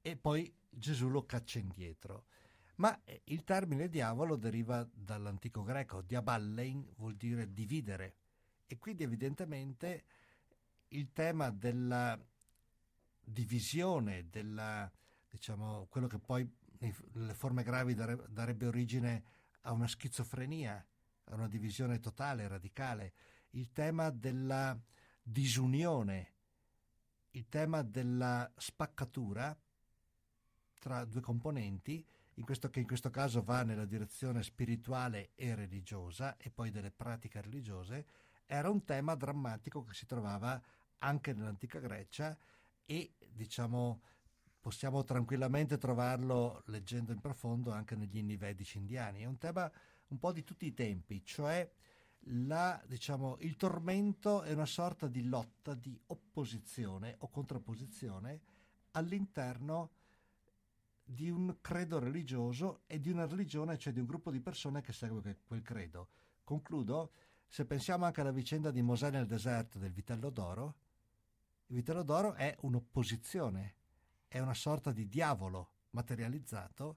e poi Gesù lo caccia indietro. Ma eh, il termine diavolo deriva dall'antico greco, diaballein vuol dire dividere e quindi evidentemente il tema della divisione, della, diciamo, quello che poi le forme gravi darebbe origine a una schizofrenia, a una divisione totale, radicale. Il tema della disunione, il tema della spaccatura tra due componenti, in questo, che in questo caso va nella direzione spirituale e religiosa e poi delle pratiche religiose, era un tema drammatico che si trovava anche nell'antica Grecia e diciamo possiamo tranquillamente trovarlo leggendo in profondo anche negli inni vedici indiani. È un tema un po' di tutti i tempi, cioè la, diciamo, il tormento è una sorta di lotta, di opposizione o contrapposizione all'interno di un credo religioso e di una religione, cioè di un gruppo di persone che segue quel credo. Concludo, se pensiamo anche alla vicenda di Mosè nel deserto del vitello d'oro, il vitello d'oro è un'opposizione è una sorta di diavolo materializzato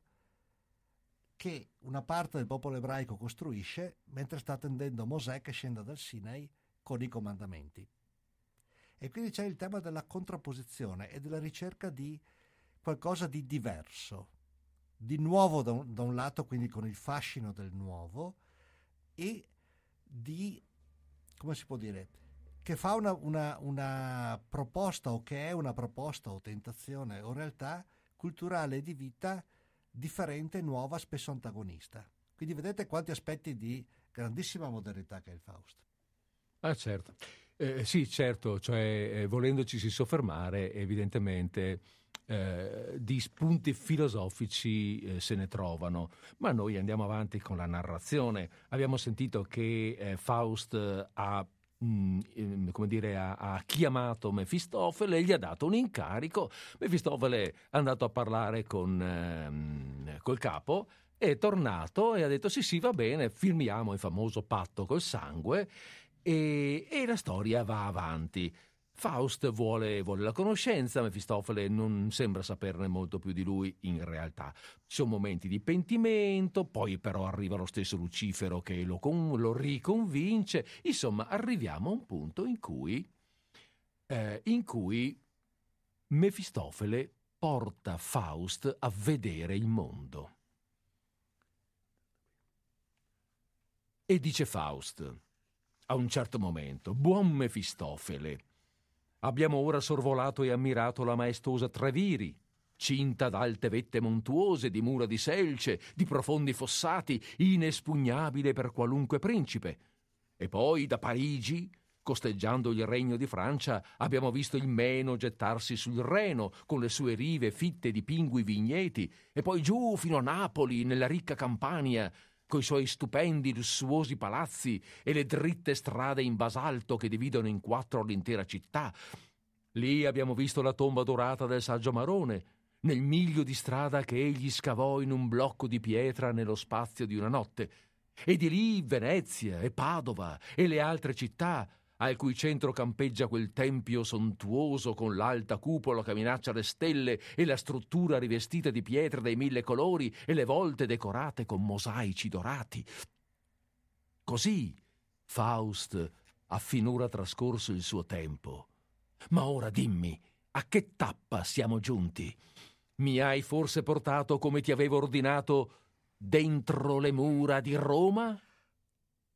che una parte del popolo ebraico costruisce mentre sta attendendo Mosè che scenda dal Sinai con i comandamenti. E quindi c'è il tema della contrapposizione e della ricerca di qualcosa di diverso, di nuovo da un, da un lato, quindi con il fascino del nuovo, e di, come si può dire, che fa una, una, una proposta o che è una proposta o tentazione o realtà culturale di vita differente, nuova, spesso antagonista. Quindi vedete quanti aspetti di grandissima modernità che è il Faust. Ah certo, eh, sì certo, cioè eh, volendoci soffermare evidentemente eh, di spunti filosofici eh, se ne trovano, ma noi andiamo avanti con la narrazione. Abbiamo sentito che eh, Faust ha Mm, ehm, come dire, ha, ha, chiamato Mefistofele e gli ha dato un incarico. Mefistofele è andato a parlare con ehm, col capo, è tornato e ha detto sì sì va bene, firmiamo il famoso patto col sangue e, e la storia va avanti. Faust vuole, vuole, la conoscenza, Mefistofele non sembra saperne molto più di lui in realtà. Ci sono momenti di pentimento, poi però arriva lo stesso Lucifero che lo, lo riconvince. Insomma, arriviamo a un punto in cui, eh, in cui Mefistofele porta Faust a vedere il mondo. E dice Faust, a un certo momento, buon Mefistofele, Abbiamo ora sorvolato e ammirato la maestosa Treviri, cinta d'alte vette montuose, di mura di selce, di profondi fossati, inespugnabile per qualunque principe. E poi da Parigi, costeggiando il regno di Francia, abbiamo visto il Meno gettarsi sul Reno, con le sue rive fitte di pingui vigneti, e poi giù fino a Napoli, nella ricca Campania, coi suoi stupendi lussuosi palazzi e le dritte strade in basalto che dividono in quattro l'intera città. Lì abbiamo visto la tomba dorata del saggio Marone, nel miglio di strada che egli scavò in un blocco di pietra nello spazio di una notte. E di lì Venezia e Padova e le altre città, al cui centro campeggia quel tempio sontuoso con l'alta cupola che minaccia le stelle e la struttura rivestita di pietre dei mille colori e le volte decorate con mosaici dorati. Così Faust ha finora trascorso il suo tempo. Ma ora dimmi, a che tappa siamo giunti? Mi hai forse portato come ti avevo ordinato dentro le mura di Roma?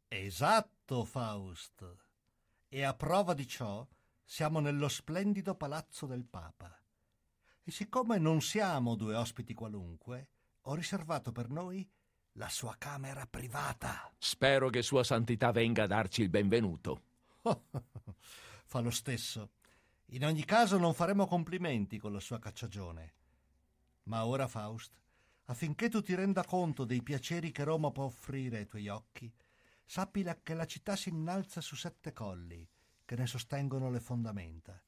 Esatto, Faust e a prova di ciò siamo nello splendido palazzo del Papa. E siccome non siamo due ospiti qualunque, ho riservato per noi la sua camera privata. Spero che Sua Santità venga a darci il benvenuto. Fa lo stesso. In ogni caso non faremo complimenti con la sua cacciagione. Ma ora, Faust, affinché tu ti renda conto dei piaceri che Roma può offrire ai tuoi occhi, sappi che la città si innalza su sette colli che ne sostengono le fondamenta.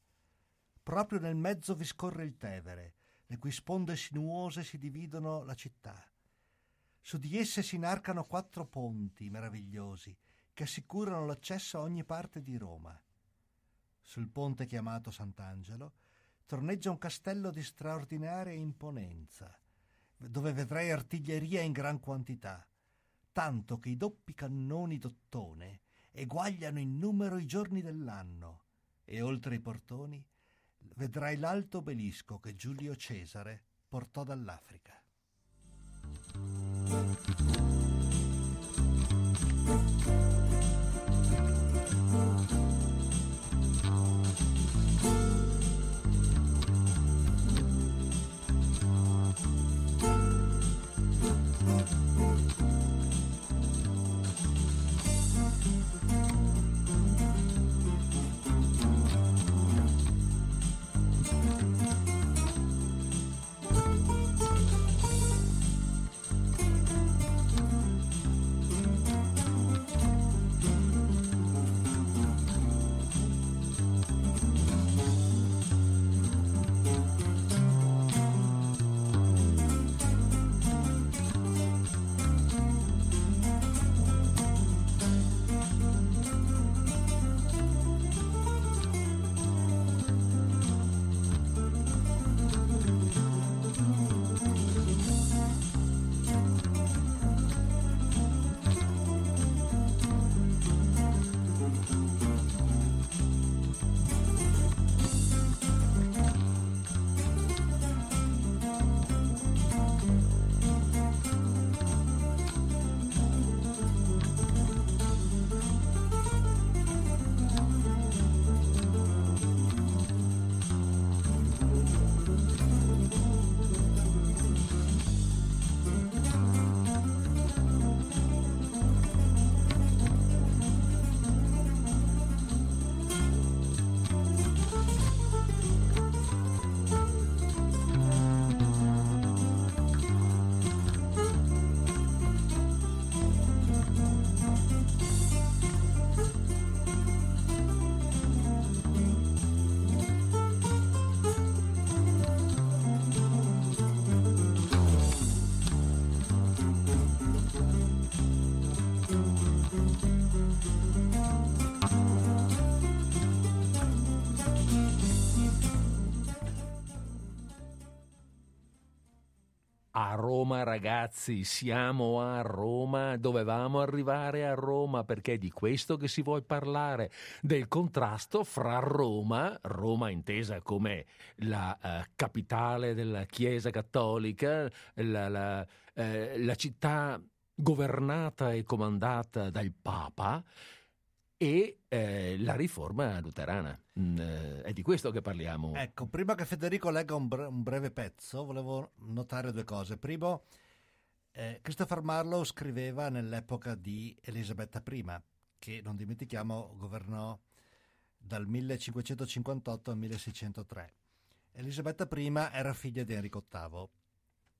Proprio nel mezzo vi scorre il Tevere, le cui sponde sinuose si dividono la città. Su di esse si inarcano quattro ponti meravigliosi che assicurano l'accesso a ogni parte di Roma. Sul ponte chiamato Sant'Angelo torneggia un castello di straordinaria imponenza, dove vedrai artiglieria in gran quantità, tanto che i doppi cannoni d'ottone eguagliano in numero i giorni dell'anno, e oltre i portoni vedrai l'alto obelisco che Giulio Cesare portò dall'Africa. Thank. A Roma ragazzi, siamo a Roma, dovevamo arrivare a Roma perché è di questo che si vuole parlare, del contrasto fra Roma, Roma intesa come la uh, capitale della Chiesa cattolica, la, la, uh, la città governata e comandata dal Papa, e eh, la riforma luterana. Mm, eh, è di questo che parliamo. Ecco, prima che Federico legga un, bre- un breve pezzo, volevo notare due cose. Primo, eh, Christopher Marlowe scriveva nell'epoca di Elisabetta I, che non dimentichiamo governò dal 1558 al 1603. Elisabetta I era figlia di Enrico VIII,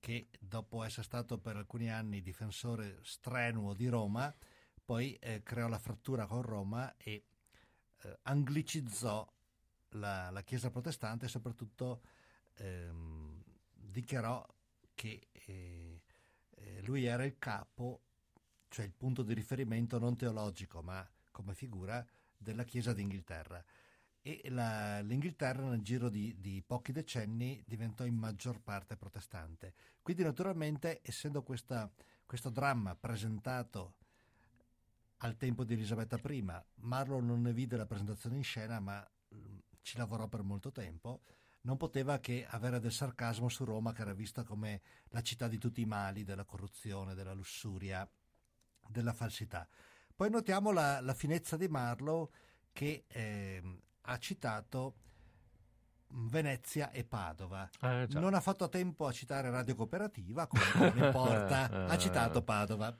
che dopo essere stato per alcuni anni difensore strenuo di Roma, poi eh, creò la frattura con Roma e eh, anglicizzò la, la, Chiesa protestante e soprattutto ehm, dichiarò che eh, eh, lui era il capo, cioè il punto di riferimento non teologico ma come figura della Chiesa d'Inghilterra. E la, l'Inghilterra nel giro di, di pochi decenni diventò in maggior parte protestante. Quindi naturalmente essendo questa, questo dramma presentato al tempo di Elisabetta I. Marlowe non ne vide la presentazione in scena, ma mm, ci lavorò per molto tempo. Non poteva che avere del sarcasmo su Roma, che era vista come la città di tutti i mali, della corruzione, della lussuria, della falsità. Poi notiamo la, la finezza di Marlowe che eh, ha citato Venezia e Padova. Eh, non ha fatto tempo a citare Radio Cooperativa, comunque non importa, ha citato Padova.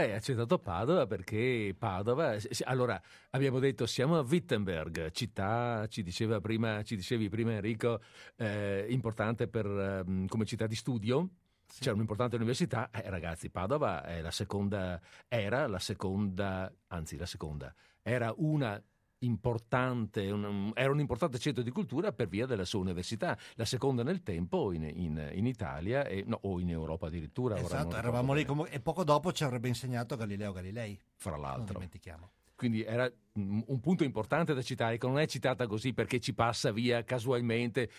Eh, ha citato Padova perché Padova. Allora, abbiamo detto siamo a Wittenberg, città, ci, diceva prima, ci dicevi prima Enrico, eh, importante per, um, come città di studio. Sì. C'è un'importante università, eh, ragazzi, Padova è la seconda, era la seconda, anzi la seconda, era una importante, un, era un importante centro di cultura per via della sua università, la seconda nel tempo in, in, in Italia e, no, o in Europa addirittura. Esatto, eravamo lì come, e poco dopo ci avrebbe insegnato Galileo Galilei. Fra l'altro. Non dimentichiamo. Quindi era un punto importante da citare, che non è citata così perché ci passa via casualmente,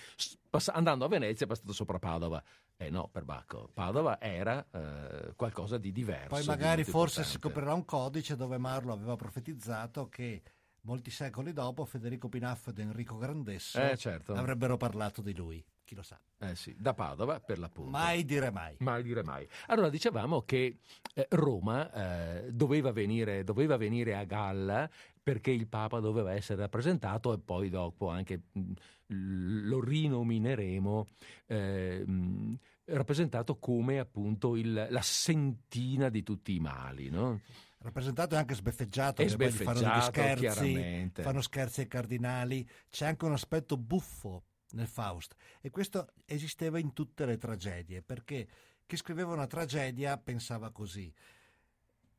andando a Venezia è passato sopra Padova. Eh no, per Bacco. Padova era eh, qualcosa di diverso. Poi magari forse si scoprirà un codice dove Marlo aveva profetizzato che molti secoli dopo Federico Pinaff ed Enrico Grandesso eh, certo. avrebbero parlato di lui. Chi lo sa? Eh sì, da Padova per l'appunto. Mai dire mai. Mai dire mai. Allora dicevamo che eh, Roma eh, doveva, venire, doveva, venire, a galla perché il Papa doveva essere rappresentato e poi dopo anche mh, lo rinomineremo eh, mh, rappresentato come appunto il, la sentina di tutti i mali, no? Rappresentato e anche sbeffeggiato, e sbeffeggiato fanno scherzi, fanno scherzi ai cardinali, c'è anche un aspetto buffo nel Faust e questo esisteva in tutte le tragedie perché chi scriveva una tragedia pensava così.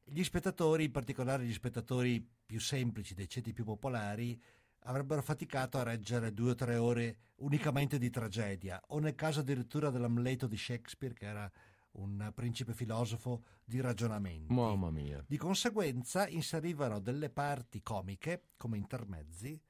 Gli spettatori, in particolare gli spettatori più semplici, dei ceti più popolari, avrebbero faticato a reggere due o tre ore unicamente di tragedia, o nel caso addirittura dell'Amleto di Shakespeare, che era un principe filosofo di ragionamenti. Mamma mia. Di conseguenza inserivano delle parti comiche come intermezzi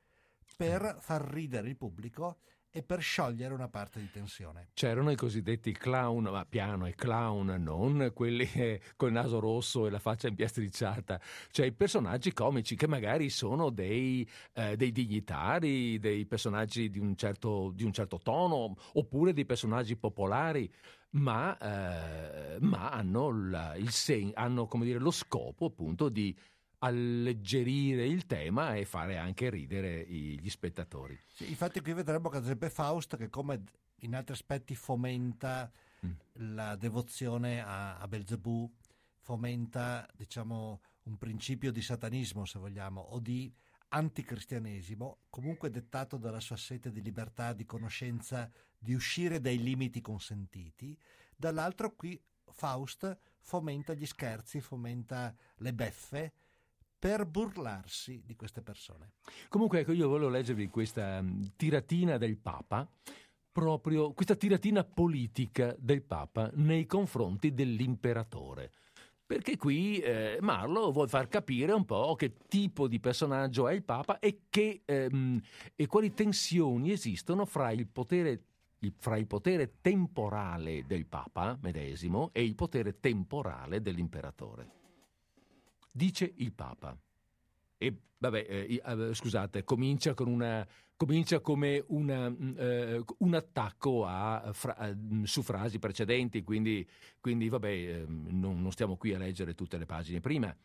per far ridere il pubblico e per sciogliere una parte di tensione. C'erano i cosiddetti clown, ma piano e clown, non quelli eh, col naso rosso e la faccia impiastricciata, cioè i personaggi comici che magari sono dei, eh, dei dignitari, dei personaggi di un, certo, di un certo tono, oppure dei personaggi popolari ma, eh, ma hanno, la, sen- hanno dire, lo scopo appunto di alleggerire il tema e fare anche ridere gli spettatori. Sì, infatti qui vedremo che ad esempio Faust che come in altri aspetti fomenta mm. la devozione a, a Belzebù, fomenta diciamo un principio di satanismo se vogliamo o di anticristianesimo, comunque dettato dalla sua sete di libertà, di conoscenza, di uscire dai limiti consentiti, dall'altro qui Faust fomenta gli scherzi, fomenta le beffe per burlarsi di queste persone. Comunque ecco, io volevo leggervi questa mm, tiratina del Papa, proprio questa tiratina politica del Papa nei confronti dell'imperatore perché qui eh, Marlo vuole far capire un po' che tipo di personaggio è il Papa e, che, ehm, e quali tensioni esistono fra il potere fra il potere temporale del Papa medesimo e il potere temporale dell'imperatore. Dice il Papa. E vabbè, eh, eh, scusate, comincia, una, comincia come una, mm, eh, un attacco a, fra, mm, su frasi precedenti, quindi, quindi vabbè, eh, non, non stiamo qui a leggere tutte le pagine prima.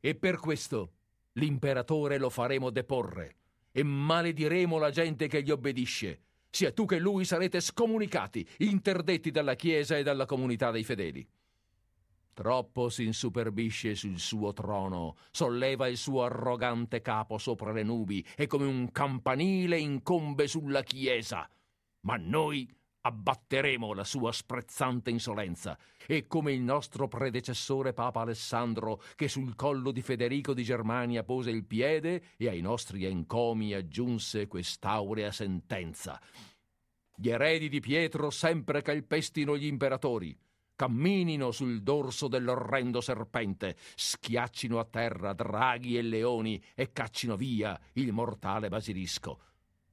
E per questo l'imperatore lo faremo deporre e malediremo la gente che gli obbedisce. Sia tu che lui sarete scomunicati, interdetti dalla Chiesa e dalla comunità dei fedeli. Troppo si insuperbisce sul suo trono, solleva il suo arrogante capo sopra le nubi e come un campanile incombe sulla Chiesa. Ma noi abbatteremo la sua sprezzante insolenza e come il nostro predecessore Papa Alessandro che sul collo di Federico di Germania pose il piede e ai nostri encomi aggiunse quest'aurea sentenza. Gli eredi di Pietro sempre calpestino gli imperatori, camminino sul dorso dell'orrendo serpente, schiaccino a terra draghi e leoni e caccino via il mortale basilisco.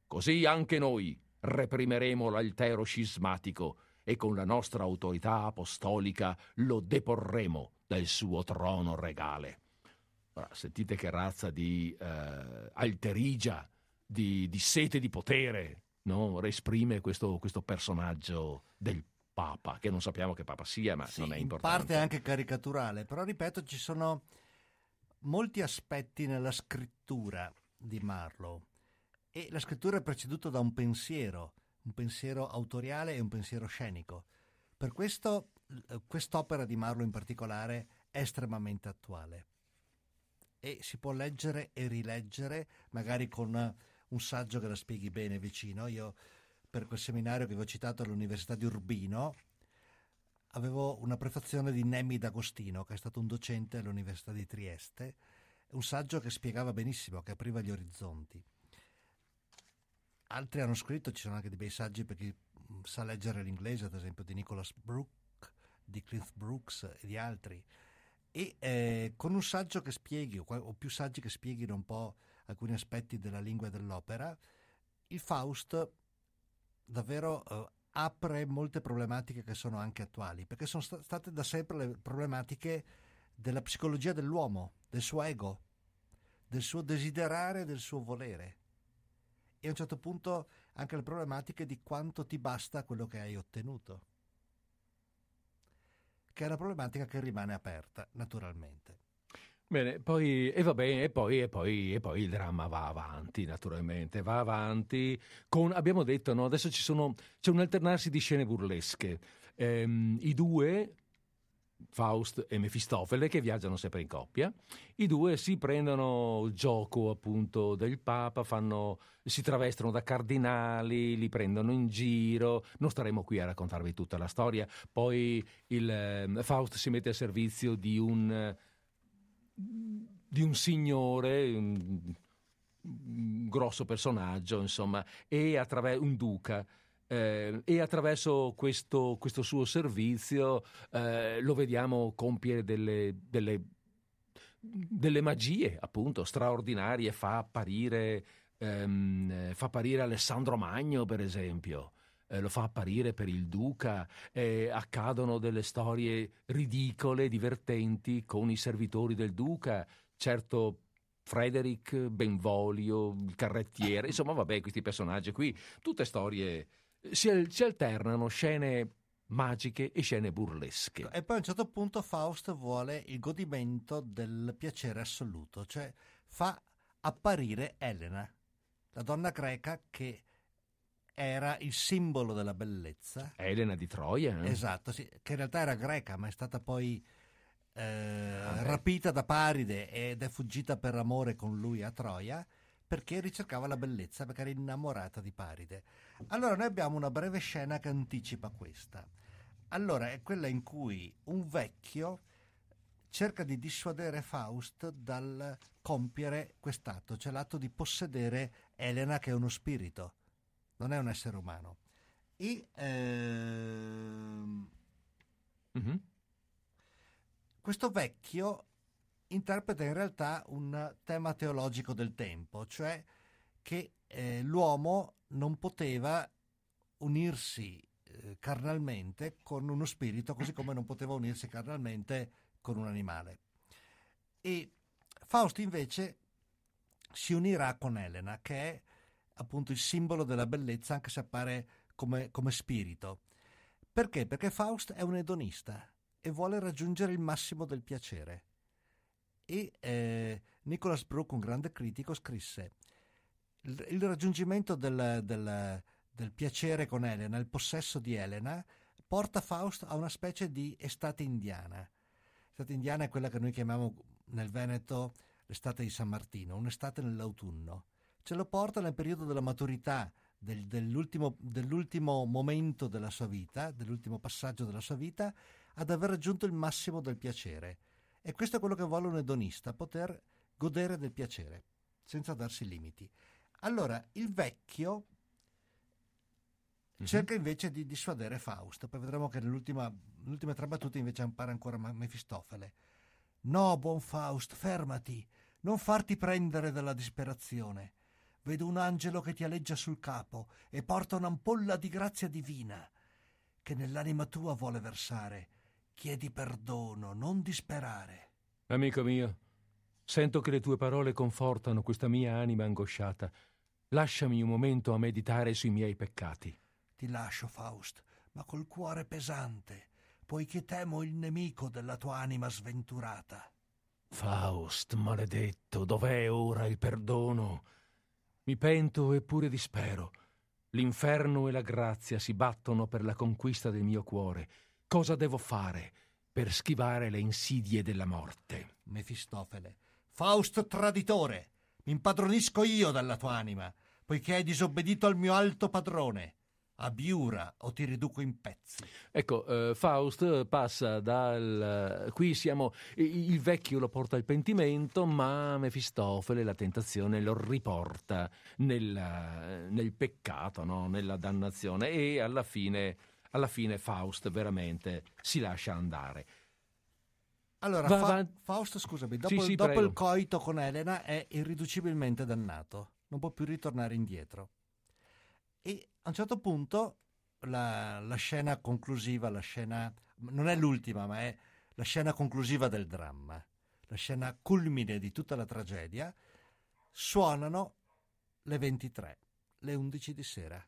Così anche noi, reprimeremo l'altero scismatico e con la nostra autorità apostolica lo deporremo dal suo trono regale. Ora, sentite che razza di eh, alterigia, di, di, sete di potere no? esprime questo, questo, personaggio del Papa, che non sappiamo che Papa sia, ma sì, non è importante. In parte anche caricaturale, però ripeto, ci sono molti aspetti nella scrittura di Marlowe e la scrittura è preceduta da un pensiero, un pensiero autoriale e un pensiero scenico. Per questo quest'opera di Marlowe in particolare è estremamente attuale e si può leggere e rileggere magari con un saggio che la spieghi bene vicino. Io per quel seminario che vi ho citato all'Università di Urbino avevo una prefazione di Nemmi D'Agostino, che è stato un docente all'Università di Trieste, un saggio che spiegava benissimo, che apriva gli orizzonti altri hanno scritto, ci sono anche dei bei saggi per chi mm, sa leggere l'inglese, ad esempio di Nicholas Brooke, di Cliff Brooks e di altri. E eh, con un saggio che spieghi, o più saggi che spieghino un po' alcuni aspetti della lingua e dell'opera, il Faust davvero eh, apre molte problematiche che sono anche attuali, perché sono st- state da sempre le problematiche della psicologia dell'uomo, del suo ego, del suo desiderare, del suo volere e a un certo punto anche le problematiche di quanto ti basta quello che hai ottenuto, che è una problematica che rimane aperta, naturalmente. Bene, poi, e va bene, e poi, e, poi, e poi il dramma va avanti, naturalmente, va avanti con, abbiamo detto, no, adesso sono, c'è un alternarsi di scene burlesche. Ehm, I due Faust e Mefistofele che viaggiano sempre in coppia. I due si prendono gioco appunto del Papa, fanno, si travestono da cardinali, li prendono in giro. Non staremo qui a raccontarvi tutta la storia. Poi il, eh, Faust si mette a servizio di un, di un signore, un, un grosso personaggio, insomma, e attraverso un duca eh, e attraverso questo, questo suo servizio eh, lo vediamo compiere delle, delle, delle, magie appunto straordinarie, fa apparire, ehm, fa apparire Alessandro Magno per esempio. Eh, lo fa apparire per il duca, accadono delle storie ridicole, divertenti con i servitori del duca, certo Frederick, Benvolio, il carrettiere, insomma vabbè questi personaggi qui, tutte storie si, si alternano scene magiche e scene burlesche. E poi a un certo punto Faust vuole il godimento del piacere assoluto, cioè fa apparire Elena, la donna greca che era il simbolo della bellezza. Elena di Troia. Eh? Esatto, sì, che in realtà era greca, ma è stata poi eh, ah, rapita da Paride ed è fuggita per amore con lui a Troia perché ricercava la bellezza, perché era innamorata di Paride. Allora noi abbiamo una breve scena che anticipa questa. Allora è quella in cui un vecchio cerca di dissuadere Faust dal compiere quest'atto, cioè l'atto di possedere Elena che è uno spirito, non è un essere umano. E ehm, mm-hmm. questo vecchio interpreta in realtà un tema teologico del tempo, cioè che eh, l'uomo non poteva unirsi eh, carnalmente con uno spirito, così come non poteva unirsi carnalmente con un animale. E Faust invece si unirà con Elena, che è appunto il simbolo della bellezza, anche se appare come, come spirito. Perché? Perché Faust è un edonista e vuole raggiungere il massimo del piacere. E eh, Nicholas Brooke, un grande critico, scrisse il, il raggiungimento del, del, del piacere con Elena, il possesso di Elena, porta Faust a una specie di estate indiana. L'estate indiana è quella che noi chiamiamo nel Veneto l'estate di San Martino, un'estate nell'autunno. Ce lo porta nel periodo della maturità, del, dell'ultimo, dell'ultimo momento della sua vita, dell'ultimo passaggio della sua vita, ad aver raggiunto il massimo del piacere. E questo è quello che vuole un edonista, poter godere del piacere, senza darsi limiti. Allora, il vecchio mm-hmm. cerca invece di dissuadere Faust, poi vedremo che nell'ultima, nell'ultima tre battute invece appare ancora Mefistofele. No, buon Faust, fermati, non farti prendere dalla disperazione. Vedo un angelo che ti aleggia sul capo e porta un'ampolla di grazia divina che nell'anima tua vuole versare. Chiedi perdono, non disperare. Amico mio, sento che le tue parole confortano questa mia anima angosciata. Lasciami un momento a meditare sui miei peccati. Ti lascio, Faust, ma col cuore pesante, poiché temo il nemico della tua anima sventurata. Faust, maledetto, dov'è ora il perdono? Mi pento eppure dispero. L'inferno e la grazia si battono per la conquista del mio cuore. Cosa devo fare per schivare le insidie della morte? Mefistofele. Faust traditore, mi impadronisco io della tua anima, poiché hai disobbedito al mio alto padrone abiura o ti riduco in pezzi. Ecco, uh, Faust passa dal... qui siamo... il vecchio lo porta al pentimento, ma Mefistofele la tentazione lo riporta nel, nel peccato, no? nella dannazione e alla fine, alla fine Faust veramente si lascia andare. Allora, va, Fa-. Faust, scusami, dopo, sì, sì, dopo il coito con Elena è irriducibilmente dannato, non può più ritornare indietro. E a un certo punto la, la scena conclusiva, la scena non è l'ultima, ma è la scena conclusiva del dramma, la scena culmine di tutta la tragedia, suonano le 23, le 11 di sera.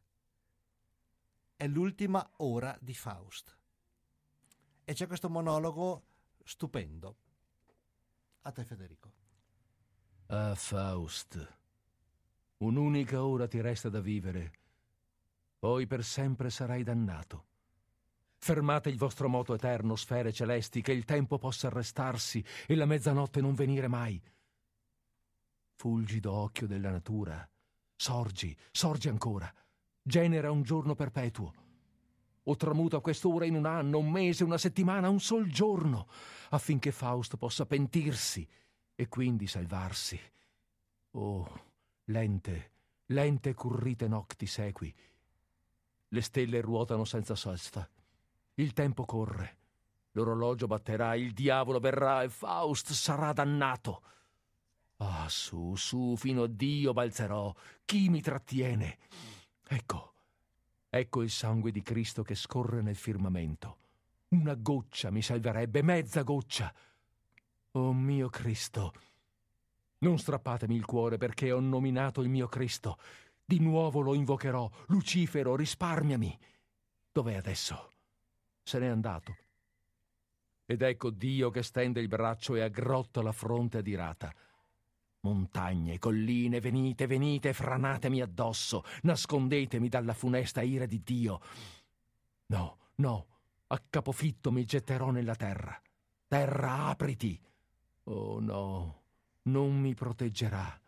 È l'ultima ora di Faust. E c'è questo monologo stupendo. A te Federico. Ah, Faust, un'unica ora ti resta da vivere poi per sempre sarai dannato. Fermate il vostro moto eterno, sfere celesti, che il tempo possa arrestarsi e la mezzanotte non venire mai. Fulgido occhio della natura, sorgi, sorgi ancora, genera un giorno perpetuo. O tramuta quest'ora in un anno, un mese, una settimana, un sol giorno, affinché Faust possa pentirsi e quindi salvarsi. Oh, lente, lente currite nocti sequi, le stelle ruotano senza sosta. Il tempo corre. L'orologio batterà, il diavolo verrà e Faust sarà dannato. Ah, su, su, fino a Dio balzerò. Chi mi trattiene? Ecco, ecco il sangue di Cristo che scorre nel firmamento. Una goccia mi salverebbe, mezza goccia. Oh mio Cristo, non strappatemi il cuore perché ho nominato il mio Cristo. Di nuovo lo invocherò. Lucifero, risparmiami. Dov'è adesso? Se n'è andato. Ed ecco Dio che stende il braccio e aggrotta la fronte adirata. Montagne, colline, venite, venite, franatemi addosso, nascondetemi dalla funesta ira di Dio. No, no, a capofitto mi getterò nella terra. Terra, apriti. Oh no, non mi proteggerà.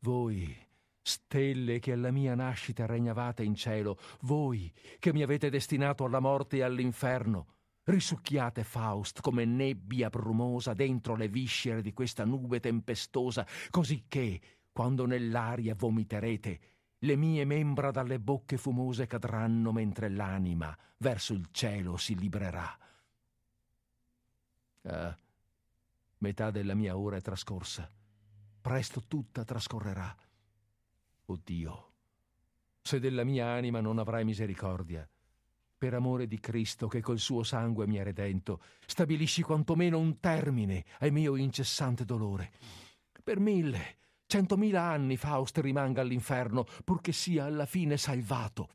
Voi Stelle che alla mia nascita regnavate in cielo, voi che mi avete destinato alla morte e all'inferno, risucchiate Faust come nebbia brumosa dentro le viscere di questa nube tempestosa, così che, quando nell'aria vomiterete, le mie membra dalle bocche fumose cadranno mentre l'anima verso il cielo si librerà. Ah, metà della mia ora è trascorsa. Presto tutta trascorrerà. Oh Dio, se della mia anima non avrai misericordia. Per amore di Cristo che col suo sangue mi ha redento, stabilisci quantomeno un termine al mio incessante dolore. Per mille, centomila anni Faust rimanga all'inferno, purché sia alla fine salvato.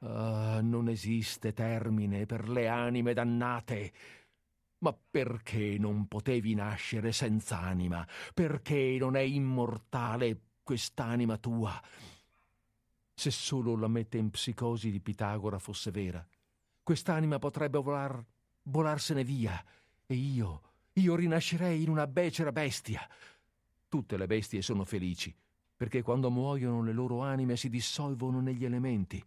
Ah, non esiste termine per le anime dannate. Ma perché non potevi nascere senza anima? Perché non è immortale quest'anima tua? Se solo la metempsicosi di Pitagora fosse vera, quest'anima potrebbe volar, volarsene via e io, io rinascerei in una becera bestia. Tutte le bestie sono felici, perché quando muoiono le loro anime si dissolvono negli elementi.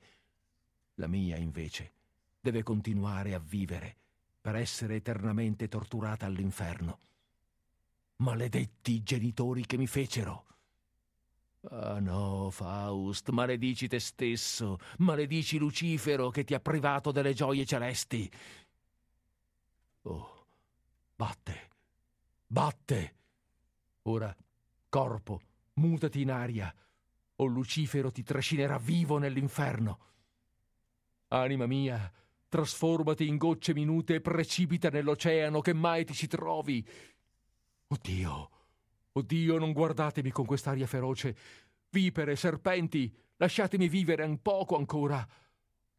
La mia, invece, deve continuare a vivere per essere eternamente torturata all'inferno. Maledetti genitori che mi fecero! Ah no, Faust, maledici te stesso, maledici Lucifero che ti ha privato delle gioie celesti. Oh, batte, batte. Ora, corpo, mutati in aria, o Lucifero ti trascinerà vivo nell'inferno. Anima mia, trasformati in gocce minute e precipita nell'oceano che mai ti ci trovi. Oddio, Oh Dio, non guardatemi con quest'aria feroce. Vipere, serpenti, lasciatemi vivere un poco ancora.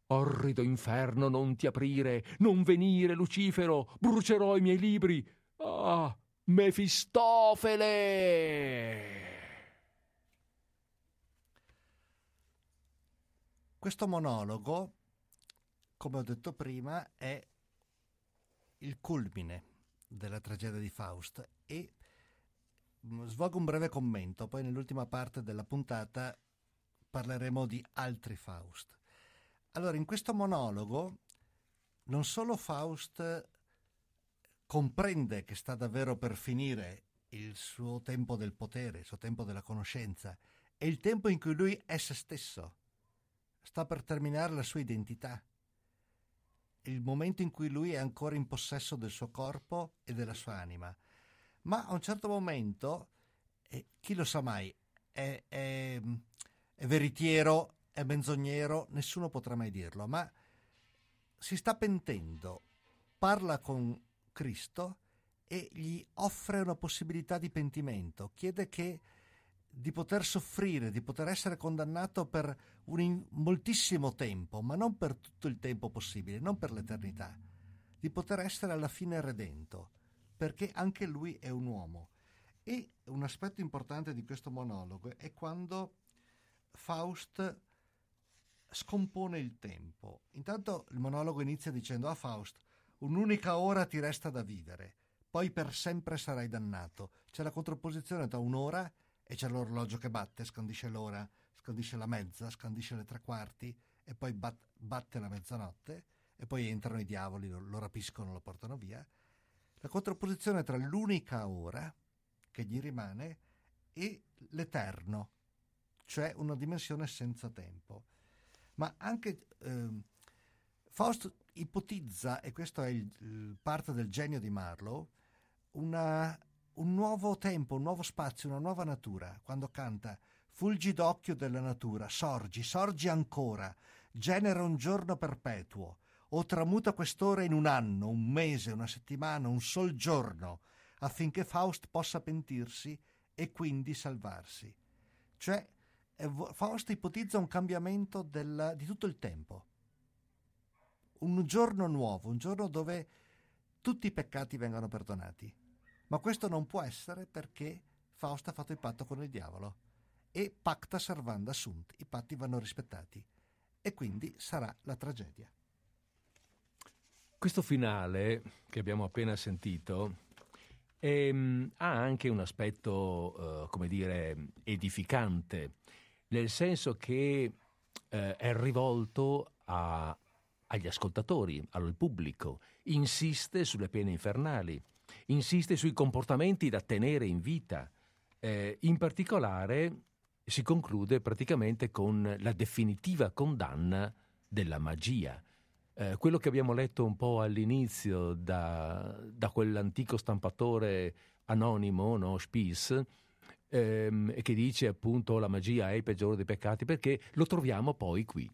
Orrido inferno, non ti aprire, non venire, Lucifero, brucerò i miei libri. Ah, Mefistofele! Questo monologo, come ho detto prima, è il culmine della tragedia di Faust e svolgo un breve commento, poi nell'ultima parte della puntata parleremo di altri Faust. Allora, in questo monologo non solo Faust comprende che sta davvero per finire il suo tempo del potere, il suo tempo della conoscenza, è il tempo in cui lui è se stesso, sta per terminare la sua identità, il momento in cui lui è ancora in possesso del suo corpo e della sua anima ma a un certo momento, eh, chi lo sa mai, è, è, è veritiero, è menzognero, nessuno potrà mai dirlo, ma si sta pentendo, parla con Cristo e gli offre una possibilità di pentimento, chiede che di poter soffrire, di poter essere condannato per in, moltissimo tempo, ma non per tutto il tempo possibile, non per l'eternità, di poter essere alla fine redento perché anche lui è un uomo. E un aspetto importante di questo monologo è quando Faust scompone il tempo. Intanto il monologo inizia dicendo a Faust, un'unica ora ti resta da vivere, poi per sempre sarai dannato. C'è la contrapposizione tra un'ora e c'è l'orologio che batte, scandisce l'ora, scandisce la mezza, scandisce le tre quarti e poi bat- batte la mezzanotte e poi entrano i diavoli, lo, lo rapiscono, lo portano via la contrapposizione tra l'unica ora che gli rimane e l'eterno, cioè una dimensione senza tempo. Ma anche eh, Faust ipotizza, e questo è il, parte del genio di Marlowe, una, un nuovo tempo, un nuovo spazio, una nuova natura, quando canta Fulgi d'occhio della natura, sorgi, sorgi ancora, genera un giorno perpetuo, o tramuta quest'ora in un anno, un mese, una settimana, un sol giorno, affinché Faust possa pentirsi e quindi salvarsi. Cioè, Faust ipotizza un cambiamento del, di tutto il tempo. Un giorno nuovo, un giorno dove tutti i peccati vengono perdonati. Ma questo non può essere perché Faust ha fatto il patto con il diavolo. E pacta servanda sunt, i patti vanno rispettati. E quindi sarà la tragedia. Questo finale che abbiamo appena sentito ehm, ha anche un aspetto, uh, come dire, edificante, nel senso che uh, è rivolto a, agli ascoltatori, al pubblico, insiste sulle pene infernali, insiste sui comportamenti da tenere in vita. Eh, in particolare si conclude praticamente con la definitiva condanna della magia eh, quello che abbiamo letto un po' all'inizio da, da quell'antico stampatore anonimo, no, Spies, ehm, che dice appunto la magia è il peggiore dei peccati, perché lo troviamo poi qui,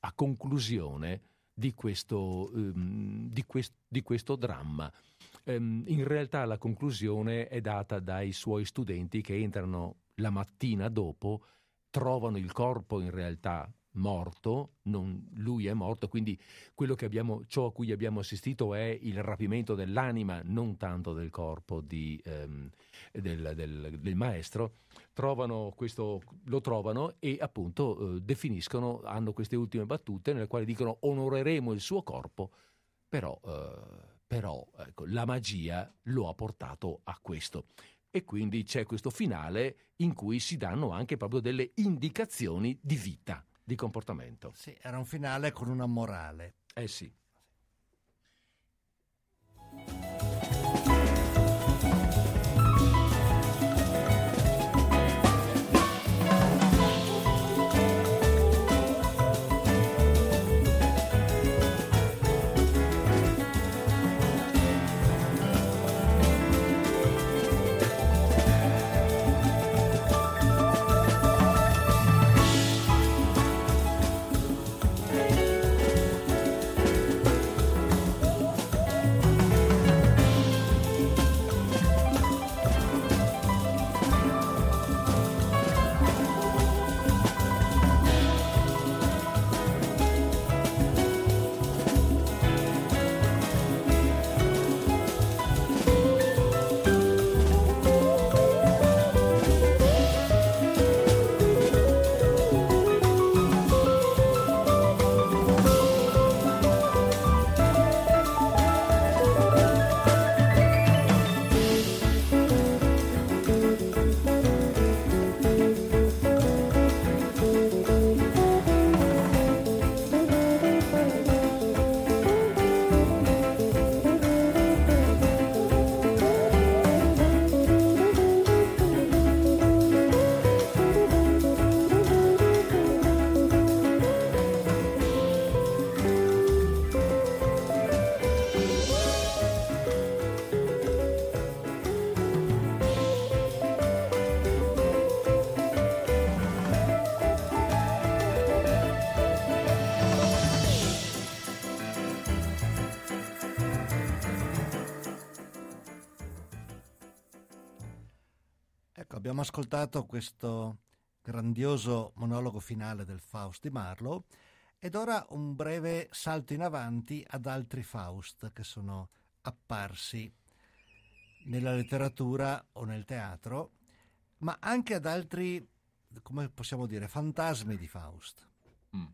a conclusione di questo, um, di quest, di questo dramma. Um, in realtà la conclusione è data dai suoi studenti che entrano la mattina dopo, trovano il corpo in realtà morto, non, lui è morto, quindi abbiamo, ciò a cui abbiamo assistito è il rapimento dell'anima, non tanto del corpo di, ehm, del, del, del, maestro. Trovano questo, lo trovano e appunto eh, definiscono, hanno queste ultime battute nelle quali dicono onoreremo il suo corpo, però, eh, però ecco, la magia lo ha portato a questo e quindi c'è questo finale in cui si danno anche proprio delle indicazioni di vita di comportamento. Sì, era un finale con una morale. Eh sì. Abbiamo ascoltato questo grandioso monologo finale del Faust di Marlowe ed ora un breve salto in avanti ad altri Faust che sono apparsi nella letteratura o nel teatro, ma anche ad altri, come possiamo dire, fantasmi di Faust. Mm.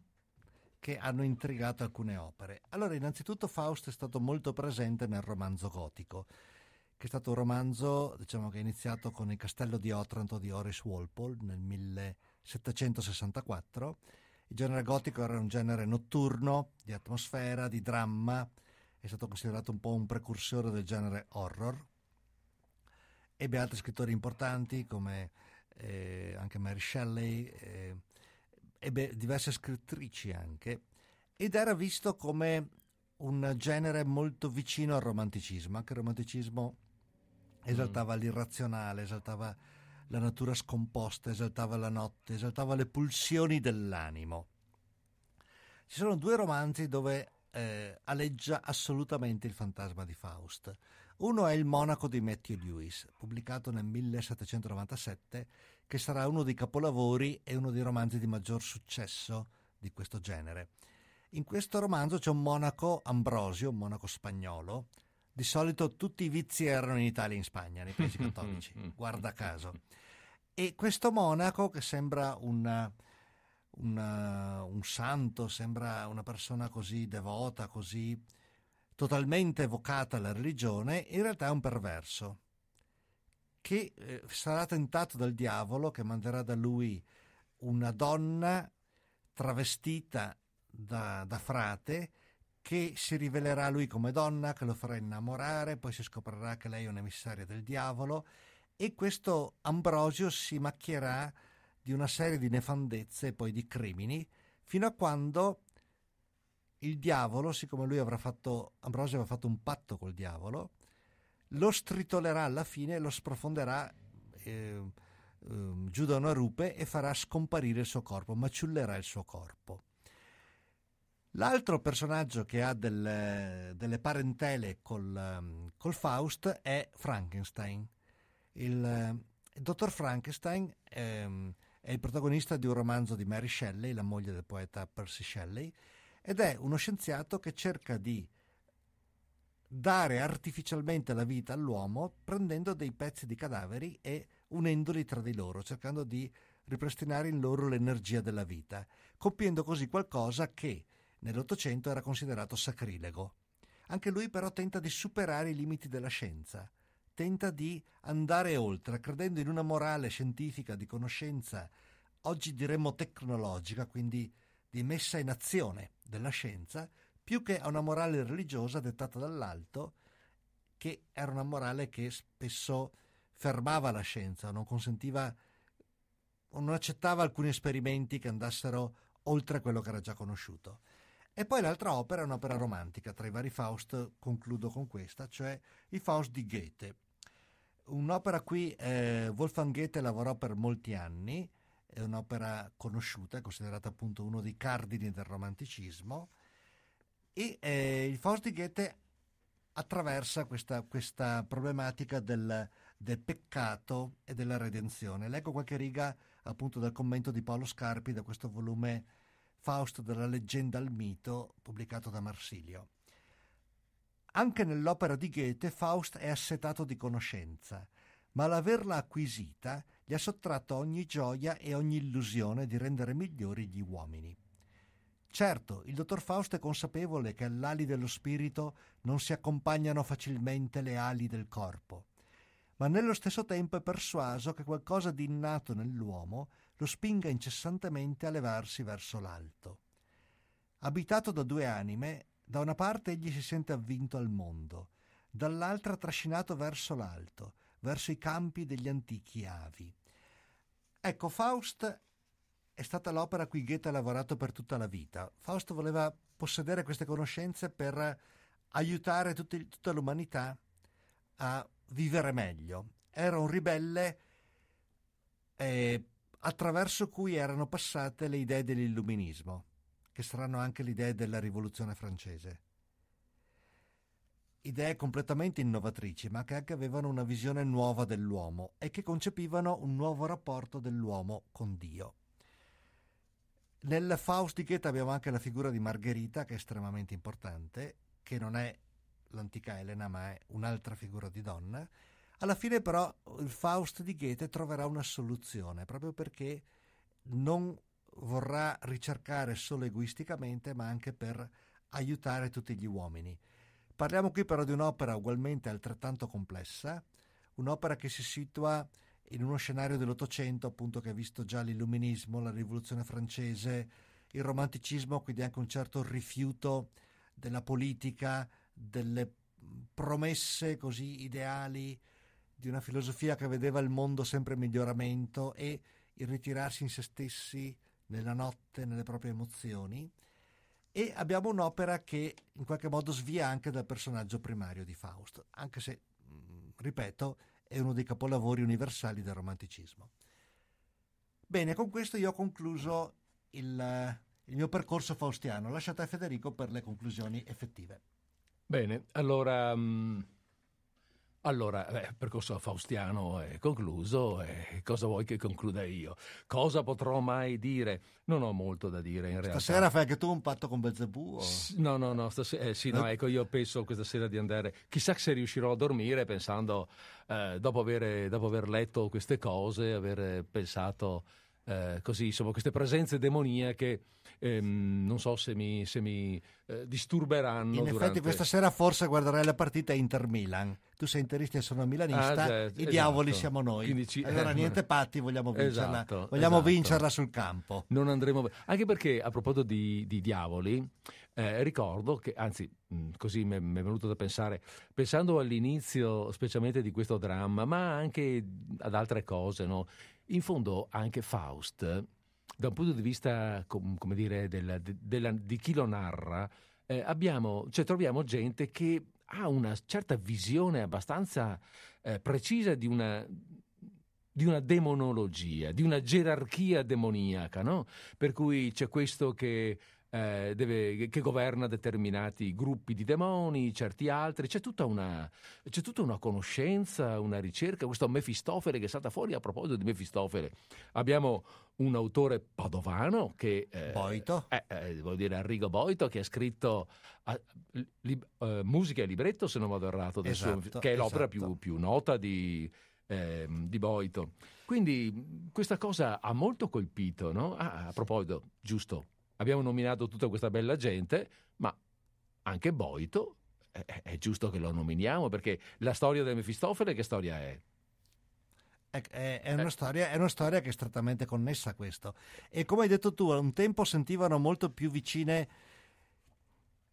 che hanno intrigato alcune opere. Allora, innanzitutto Faust è stato molto presente nel romanzo gotico che è stato un romanzo diciamo, che è iniziato con Il castello di Otranto di Horace Walpole nel 1764. Il genere gotico era un genere notturno, di atmosfera, di dramma, è stato considerato un po' un precursore del genere horror. Ebbe altri scrittori importanti come eh, anche Mary Shelley, eh, ebbe diverse scrittrici anche, ed era visto come un genere molto vicino al romanticismo, anche il romanticismo esaltava mm. l'irrazionale, esaltava la natura scomposta, esaltava la notte, esaltava le pulsioni dell'animo. Ci sono due romanzi dove eh, aleggia assolutamente il fantasma di Faust. Uno è Il monaco di Matthew Lewis, pubblicato nel 1797, che sarà uno dei capolavori e uno dei romanzi di maggior successo di questo genere. In questo romanzo c'è un monaco, Ambrosio, un monaco spagnolo, di solito tutti i vizi erano in Italia e in Spagna, nei paesi cattolici, guarda caso. E questo monaco che sembra una, una, un santo, sembra una persona così devota, così totalmente evocata alla religione, in realtà è un perverso che eh, sarà tentato dal diavolo che manderà da lui una donna travestita da, da frate che si rivelerà lui come donna, che lo farà innamorare, poi si scoprirà che lei è un'emissaria del diavolo e questo Ambrosio si macchierà di una serie di nefandezze e poi di crimini fino a quando il diavolo, siccome lui avrà fatto, Ambrosio aveva fatto un patto col diavolo, lo stritolerà alla fine lo sprofonderà eh, um, giù da una rupe e farà scomparire il suo corpo, maciullerà il suo corpo. L'altro personaggio che ha del, delle parentele col, um, col, Faust è Frankenstein. Il, il dottor Frankenstein è, è, il protagonista di un romanzo di Mary Shelley, la moglie del poeta Percy Shelley, ed è uno scienziato che cerca di dare artificialmente la vita all'uomo prendendo dei pezzi di cadaveri e unendoli tra di loro, cercando di ripristinare in loro l'energia della vita, compiendo così qualcosa che nell'Ottocento era considerato sacrilego. Anche lui però tenta di superare i limiti della scienza, tenta di andare oltre, credendo in una morale scientifica di conoscenza, oggi diremmo tecnologica, quindi di messa in azione della scienza, più che a una morale religiosa dettata dall'alto, che era una morale che spesso fermava la scienza, non consentiva non accettava alcuni esperimenti che andassero oltre quello che era già conosciuto. E poi l'altra opera è un'opera romantica, tra i vari Faust concludo con questa, cioè i Faust di Goethe. Un'opera qui eh, Wolfgang Goethe lavorò per molti anni, è un'opera conosciuta, è considerata appunto uno dei cardini del romanticismo, e eh, il Faust di Goethe attraversa questa, questa problematica del, del, peccato e della redenzione. Leggo qualche riga appunto dal commento di Paolo Scarpi da questo volume Faust dalla leggenda al mito pubblicato da Marsilio. Anche nell'opera di Goethe Faust è assetato di conoscenza, ma l'averla acquisita gli ha sottratto ogni gioia e ogni illusione di rendere migliori gli uomini. Certo, il dottor Faust è consapevole che all'ali dello spirito non si accompagnano facilmente le ali del corpo, ma nello stesso tempo è persuaso che qualcosa di innato nell'uomo lo spinga incessantemente a levarsi verso l'alto. Abitato da due anime, da una parte egli si sente avvinto al mondo, dall'altra trascinato verso l'alto, verso i campi degli antichi avi. Ecco, Faust è stata l'opera a cui Goethe ha lavorato per tutta la vita. Fausto voleva possedere queste conoscenze per aiutare tutti, tutta l'umanità a vivere meglio. Era un ribelle eh, attraverso cui erano passate le idee dell'illuminismo, che saranno anche le idee della rivoluzione francese. Idee completamente innovatrici, ma che anche avevano una visione nuova dell'uomo e che concepivano un nuovo rapporto dell'uomo con Dio. Nel Faust di Goethe abbiamo anche la figura di Margherita, che è estremamente importante, che non è l'antica Elena, ma è un'altra figura di donna. Alla fine, però, il Faust di Goethe troverà una soluzione, proprio perché non vorrà ricercare solo egoisticamente, ma anche per aiutare tutti gli uomini. Parliamo qui però di un'opera ugualmente altrettanto complessa, un'opera che si situa in uno scenario dell'Ottocento appunto che ha visto già l'illuminismo, la rivoluzione francese, il romanticismo, quindi anche un certo rifiuto della politica, delle promesse così ideali di una filosofia che vedeva il mondo sempre in miglioramento e il ritirarsi in se stessi nella notte, nelle proprie emozioni. E abbiamo un'opera che in qualche modo svia anche dal personaggio primario di Faust, anche se, ripeto, è uno dei capolavori universali del romanticismo. Bene, con questo io ho concluso il, il mio percorso faustiano. Lasciate a Federico per le conclusioni effettive. Bene, allora... Um allora, eh, percorso faustiano è concluso, e cosa vuoi che concluda io? Cosa potrò mai dire? Non ho molto da dire in realtà. Stasera fai anche tu un patto con Belzebù? O... No, no, no, stasera, eh, sì, no, ecco, io penso questa sera di andare, chissà se riuscirò a dormire pensando, eh, dopo, avere, dopo aver letto queste cose, aver pensato eh, così, insomma, queste presenze demoniache ehm, non so se mi, se mi eh, disturberanno. In durante... effetti questa sera forse guarderai la partita Inter-Milan. Tu sei interista e sono milanista, ah, certo, i esatto. diavoli siamo noi. Ci... Allora niente patti, vogliamo vincerla, esatto, vogliamo esatto. vincerla sul campo. Non andremo... Anche perché a proposito di, di diavoli, eh, ricordo che, anzi, mm, così mi è venuto da pensare, pensando all'inizio specialmente di questo dramma, ma anche ad altre cose, no? In fondo anche Faust, da un punto di vista, come dire, della, della, di chi lo narra, eh, abbiamo, cioè, troviamo gente che ha una certa visione abbastanza eh, precisa di una, di una demonologia, di una gerarchia demoniaca, no? Per cui c'è questo che eh, deve, che governa determinati gruppi di demoni, certi altri, c'è tutta, una, c'è tutta una conoscenza, una ricerca, questo Mefistofele che è stata fuori a proposito di Mefistofele. Abbiamo un autore padovano che... Eh, Boito. Eh, eh, voglio dire Arrigo Boito che ha scritto li, eh, musica e libretto, se non vado errato, esatto, suo, che è l'opera esatto. più, più, nota di, ehm, di Boito. Quindi questa cosa ha molto colpito, no? Ah, a proposito, giusto, abbiamo nominato tutta questa bella gente, ma anche Boito è, è giusto che lo nominiamo perché la storia del Mefistofele che storia è? È, è, una storia, è, una storia, che è strettamente connessa a questo. E come hai detto tu, un tempo sentivano molto più vicine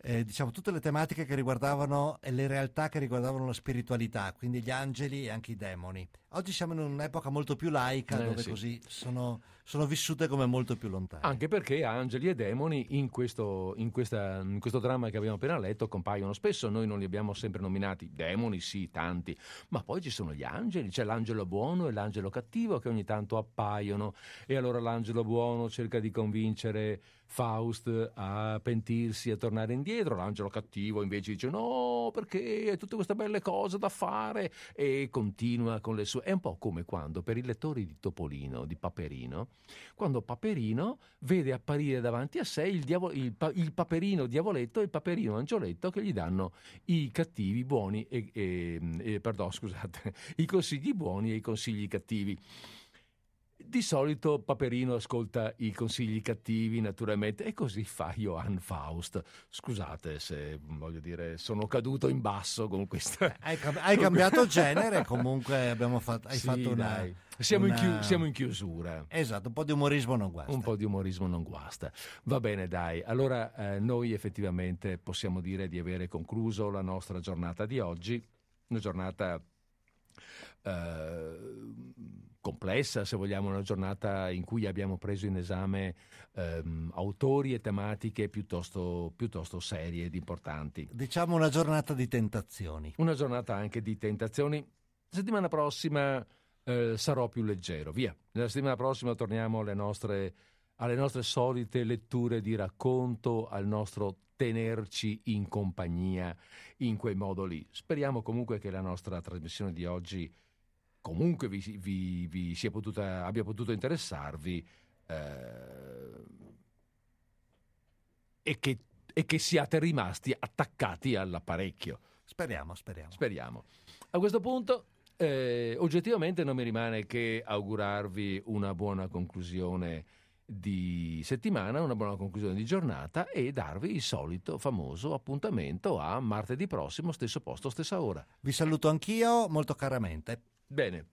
eh, diciamo, tutte le tematiche che riguardavano e le realtà che riguardavano la spiritualità, quindi gli angeli e anche i demoni. Oggi siamo in un'epoca molto più laica, eh, dove sì. così sono, sono, vissute come molto più lontane. Anche perché angeli e demoni in questo, in, questa, in questo, dramma che abbiamo appena letto compaiono spesso, noi non li abbiamo sempre nominati, demoni sì, tanti, ma poi ci sono gli angeli, c'è l'angelo buono e l'angelo cattivo che ogni tanto appaiono e allora l'angelo buono cerca di convincere Faust a pentirsi, a tornare indietro, l'angelo cattivo invece dice no perché hai tutte queste belle cose da fare e continua con le sue è un po' come quando per i lettori di Topolino, di Paperino, quando Paperino vede apparire davanti a sé il, diavolo, il, il Paperino diavoletto e il Paperino angioletto che gli danno i cattivi buoni e, e, e pardon, scusate, i consigli buoni e i consigli cattivi. Di solito Paperino ascolta i consigli cattivi, naturalmente, e così fa Johann Faust. Scusate se, voglio dire, sono caduto in basso con questa... Hai, hai cambiato genere, comunque abbiamo fatto, hai sì, fatto una... Siamo, una... In chiu- siamo, in chiusura. Esatto, un po' di umorismo non guasta. Un po' di umorismo non guasta. Va bene, dai. Allora eh, noi effettivamente possiamo dire di avere concluso la nostra giornata di oggi, una giornata... Eh, complessa, se vogliamo, una giornata in cui abbiamo preso in esame ehm, autori e tematiche piuttosto, piuttosto serie ed importanti. Diciamo una giornata di tentazioni. Una giornata anche di tentazioni. La settimana prossima eh, sarò più leggero, via. La settimana prossima torniamo alle nostre, alle nostre solite letture di racconto, al nostro tenerci in compagnia in quel modo lì. Speriamo comunque che la nostra trasmissione di oggi comunque vi, vi, vi sia potuta, abbia potuto interessarvi eh, e, che, e che siate rimasti attaccati all'apparecchio. Speriamo, speriamo. Speriamo. A questo punto, eh, oggettivamente non mi rimane che augurarvi una buona conclusione di settimana, una buona conclusione di giornata e darvi il solito famoso appuntamento a martedì prossimo, stesso posto, stessa ora. Vi saluto anch'io molto caramente. Bene.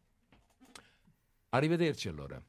Arrivederci allora.